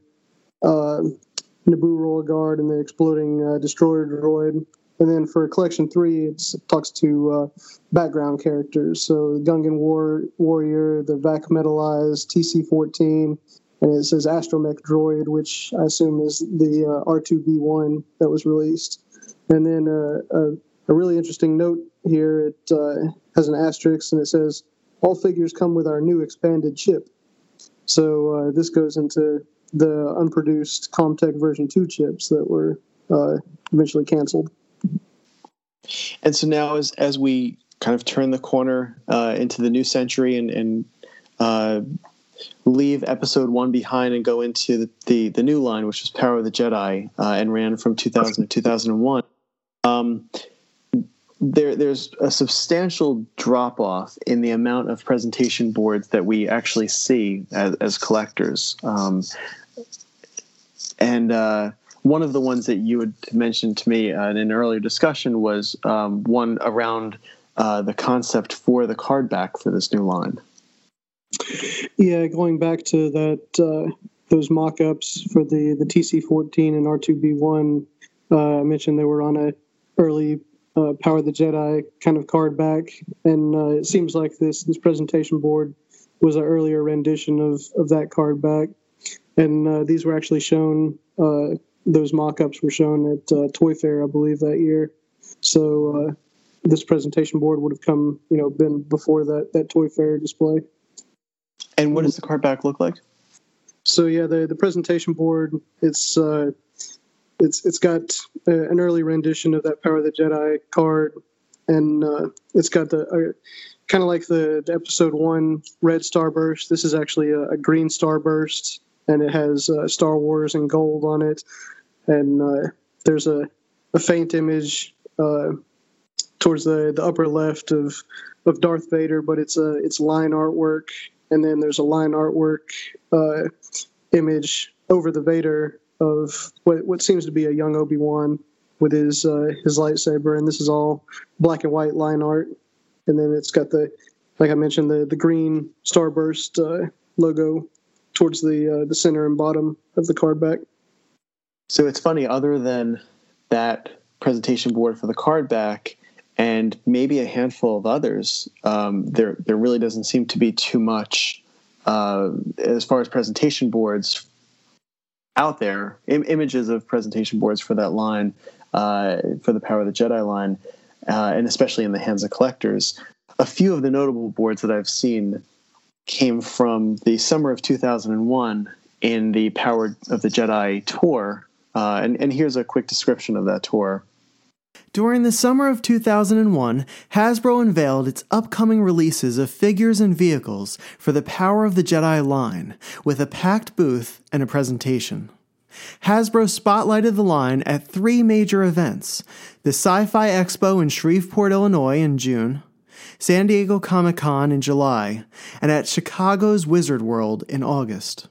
Naboo Royal Guard and the exploding destroyer droid, and then for collection three, it talks to uh, background characters. So Gungan War, Warrior, the Vac Metalized, TC 14, and it says Astromech Droid, which I assume is the uh, R2B1 that was released. And then uh, a, a, really interesting note here it uh, has an asterisk and it says, All figures come with our new expanded chip. So uh, this goes into the unproduced CommTech version 2 chips that were uh, eventually canceled. And so now, as as we kind of turn the corner uh, into the new century and, and uh, leave episode one behind and go into the, the, the new line, which was Power of the Jedi, uh, and ran from 2000 to 2001. Um, there, there's a substantial drop off in the amount of presentation boards that we actually see as, as collectors. Um, and uh, one of the ones that you had mentioned to me uh, in an earlier discussion was um, one around uh, the concept for the card back for this new line. Yeah, going back to that uh, those mock-ups for the the TC14 and R2B1, uh, I mentioned they were on a early uh, Power of the Jedi kind of card back, and uh, it seems like this this presentation board was an earlier rendition of of that card back, and these were actually shown those mock-ups were shown at uh, Toy Fair, I believe, that year. So uh, this presentation board would have come, you know, been before that that Toy Fair display. And what does the card back look like? So yeah, the the presentation board it's uh, it's it's got uh, an early rendition of that Power of the Jedi card, and uh, it's got the uh, kind of like the, the, episode one red starburst. This is actually a, a green starburst and it has uh, Star Wars in gold on it. And uh, there's a, a faint image uh, towards the, the upper left of of Darth Vader, but it's a it's line artwork, and then there's a line artwork uh, image over the Vader of what what seems to be a young Obi Wan with his uh, his lightsaber, and this is all black and white line art, and then it's got the like I mentioned the the green Starburst uh, logo towards the uh, the center and bottom of the card back. So it's funny, other than that presentation board for the card back and maybe a handful of others, um, there there really doesn't seem to be too much uh, as far as presentation boards out there, Im- images of presentation boards for that line, uh, for the Power of the Jedi line, uh, and especially in the hands of collectors. A few of the notable boards that I've seen came from the summer of 2001 in the Power of the Jedi tour. Uh, and, and here's a quick description of that tour. During the summer of 2001, Hasbro unveiled its upcoming releases of figures and vehicles for the Power of the Jedi line, with a packed booth and a presentation. Hasbro spotlighted the line at three major events the Sci Fi Expo in Shreveport, Illinois in June, San Diego Comic Con in July, and at Chicago's Wizard World in August.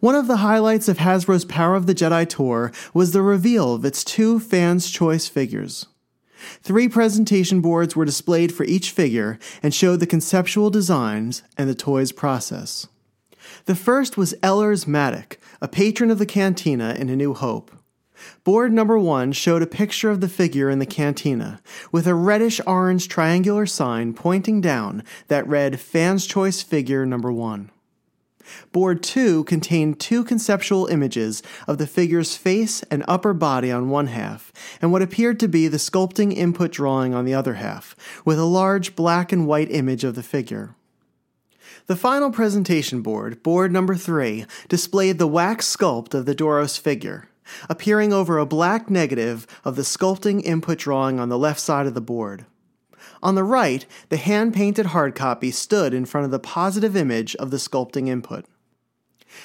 One of the highlights of Hasbro's Power of the Jedi tour was the reveal of its two fans' choice figures. Three presentation boards were displayed for each figure and showed the conceptual designs and the toy's process. The first was Ellors Madak, a patron of the cantina in A New Hope. Board number one showed a picture of the figure in the cantina, with a reddish orange triangular sign pointing down that read Fans Choice Figure number one. Board 2 contained two conceptual images of the figure's face and upper body on one half, and what appeared to be the sculpting input drawing on the other half, with a large black and white image of the figure. The final presentation board, board number 3, displayed the wax sculpt of the Duros figure, appearing over a black negative of the sculpting input drawing on the left side of the board. On the right, the hand painted hard copy stood in front of the positive image of the sculpting input.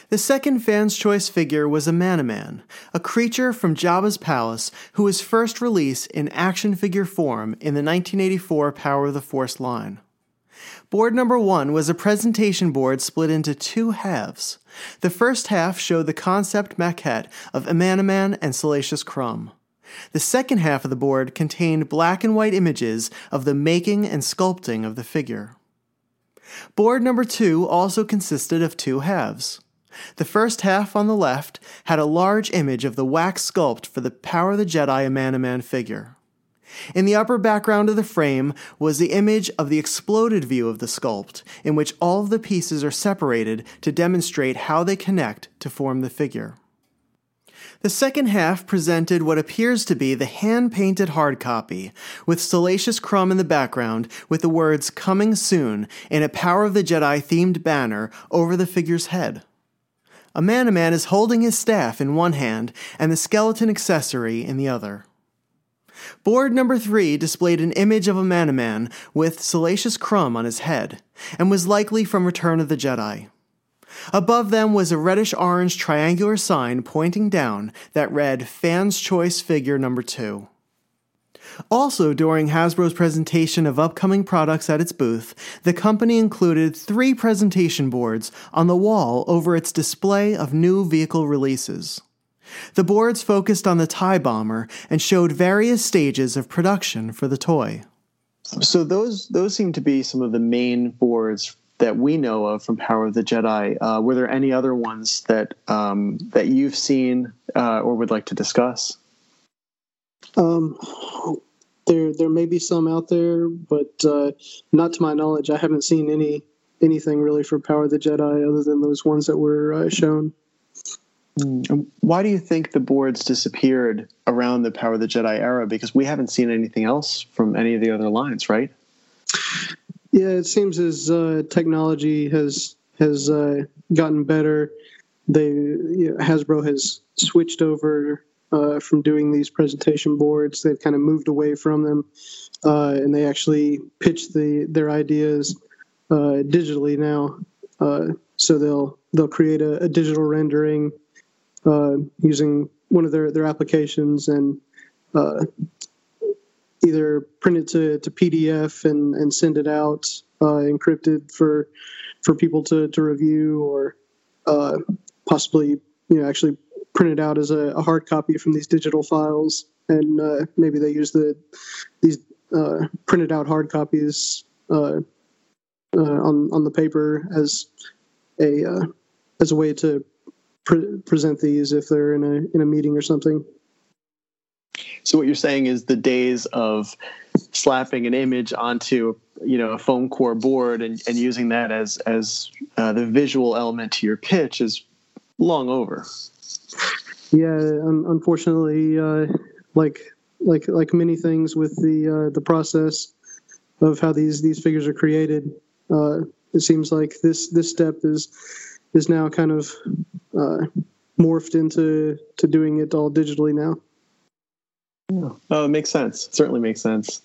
The second fan's choice figure was Amanaman, a creature from Jabba's palace who was first released in action figure form in the 1984 Power of the Force line. Board number one was a presentation board split into two halves. The first half showed the concept maquette of Amanaman and Salacious Crumb. The second half of the board contained black and white images of the making and sculpting of the figure. Board number two also consisted of two halves. The first half on the left had a large image of the wax sculpt for the Power of the Jedi Amanaman figure. In the upper background of the frame was the image of the exploded view of the sculpt, in which all of the pieces are separated to demonstrate how they connect to form the figure. The second half presented what appears to be the hand painted hard copy, with Salacious Crumb in the background, with the words Coming Soon in a Power of the Jedi themed banner over the figure's head. Amanaman is holding his staff in one hand and the skeleton accessory in the other. Board number three displayed an image of Amanaman with Salacious Crumb on his head, and was likely from Return of the Jedi. Above them was a reddish orange triangular sign pointing down that read Fans Choice Figure Number 2. Also, during Hasbro's presentation of upcoming products at its booth, the company included three presentation boards on the wall over its display of new vehicle releases. The boards focused on the TIE bomber and showed various stages of production for the toy. So those those seem to be some of the main boards that we know of from Power of the Jedi. Uh, were there any other ones that um, that you've seen uh, or would like to discuss? Um, there there may be some out there, but uh, not to my knowledge. I haven't seen any anything really for Power of the Jedi other than those ones that were uh, shown. Hmm. Why do you think the boards disappeared around the Power of the Jedi era? Because we haven't seen anything else from any of the other lines, right? Yeah, it seems as uh, technology has has uh, gotten better. They you know, Hasbro has switched over uh, from doing these presentation boards. They've kind of moved away from them, uh, and they actually pitch the their ideas uh, digitally now. Uh, so they'll they'll create a, a digital rendering using one of their their applications and either print it to, to PDF and, and send it out uh, encrypted for for people to, to review or uh, possibly you know actually print it out as a, a, hard copy from these digital files. And uh, maybe they use the these uh, printed out hard copies uh, uh, on on the paper as a as a way to pre- present these if they're in a in a meeting or something. So what you're saying is the days of slapping an image onto you know a foam core board and, and using that as as uh, the visual element to your pitch is long over. Yeah, un- unfortunately, uh, like like like many things with the uh, the process of how these these figures are created, uh, it seems like this this step is is now kind of uh, morphed into to doing it all digitally now. Yeah. Oh, it makes sense. Certainly makes sense.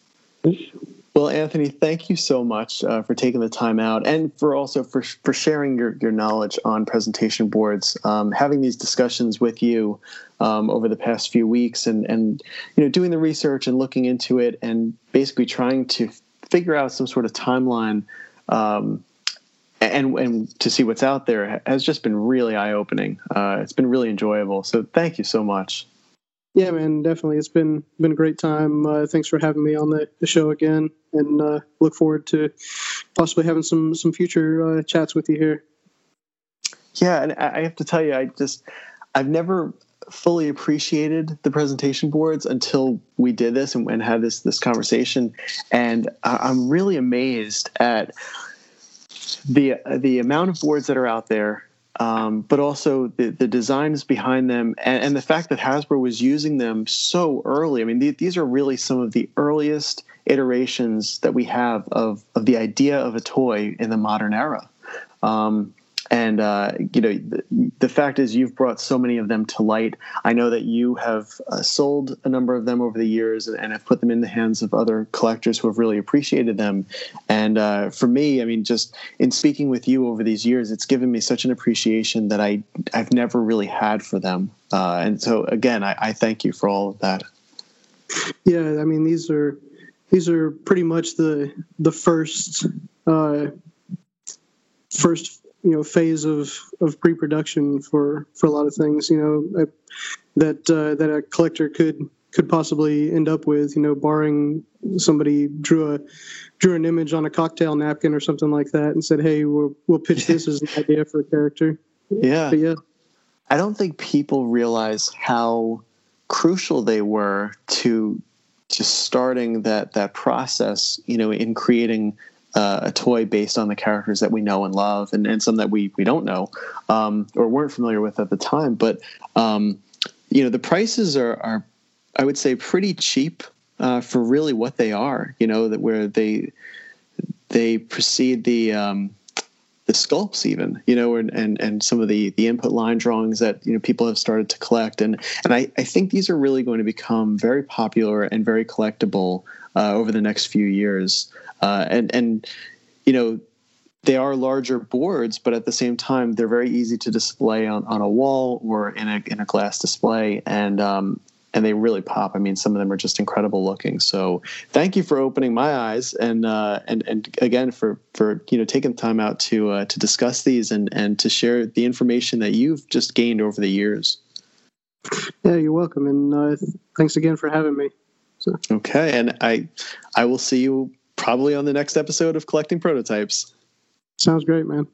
Well, Anthony, thank you so much uh, for taking the time out, and for also for for sharing your your knowledge on presentation boards. Um, having these discussions with you um, over the past few weeks, and and you know doing the research and looking into it, and basically trying to figure out some sort of timeline. Um, and and to see what's out there has just been really eye opening. Uh, it's been really enjoyable. So thank you so much. Yeah, man, definitely. It's been been a great time. Uh, thanks for having me on the, the show again, and uh, look forward to possibly having some some future uh, chats with you here. Yeah, and I have to tell you, I just I've never fully appreciated the presentation boards until we did this and, and had this this conversation, and I'm really amazed at the the amount of boards that are out there um, but also the, the designs behind them and, and, the fact that Hasbro was using them so early. I mean, th- these are really some of the earliest iterations that we have of, of the idea of a toy in the modern era. Um, and uh, you know the, the, fact is you've brought so many of them to light. I know that you have uh, sold a number of them over the years and, and, have put them in the hands of other collectors who have really appreciated them. And uh, for me i mean just in speaking with you over these years it's given me such an appreciation that i i've never really had for them. Uh, and so again I, I thank you for all of that. Yeah i mean these are these are pretty much the the first uh, first you know phase of of pre-production for for a lot of things you know that uh, that a collector could could possibly end up with you know barring somebody drew a drew an image on a cocktail napkin or something like that and said hey we'll we'll pitch this as an idea for a character. Yeah. But yeah. I don't think people realize how crucial they were to to starting that that process you know in creating uh, a toy based on the characters that we know and love, and, and some that we we don't know um, or weren't familiar with at the time. But um, you know, the prices are are I would say pretty cheap uh, for really what they are. You know, that where they they precede the um, the sculpts even you know and, and and some of the the input line drawings that you know people have started to collect and and I, I think these are really going to become very popular and very collectible uh, over the next few years uh, and and you know they are larger boards, but at the same time they're very easy to display on, on a wall or in a in a glass display, and um, and they really pop. I mean, some of them are just incredible looking. So thank you for opening my eyes and uh, and and again for for you know taking time out to uh, to discuss these and and to share the information that you've just gained over the years. Yeah, you're welcome, and uh, thanks again for having me. So. Okay, and I I will see you probably on the next episode of Collecting Prototypes. Sounds great, man.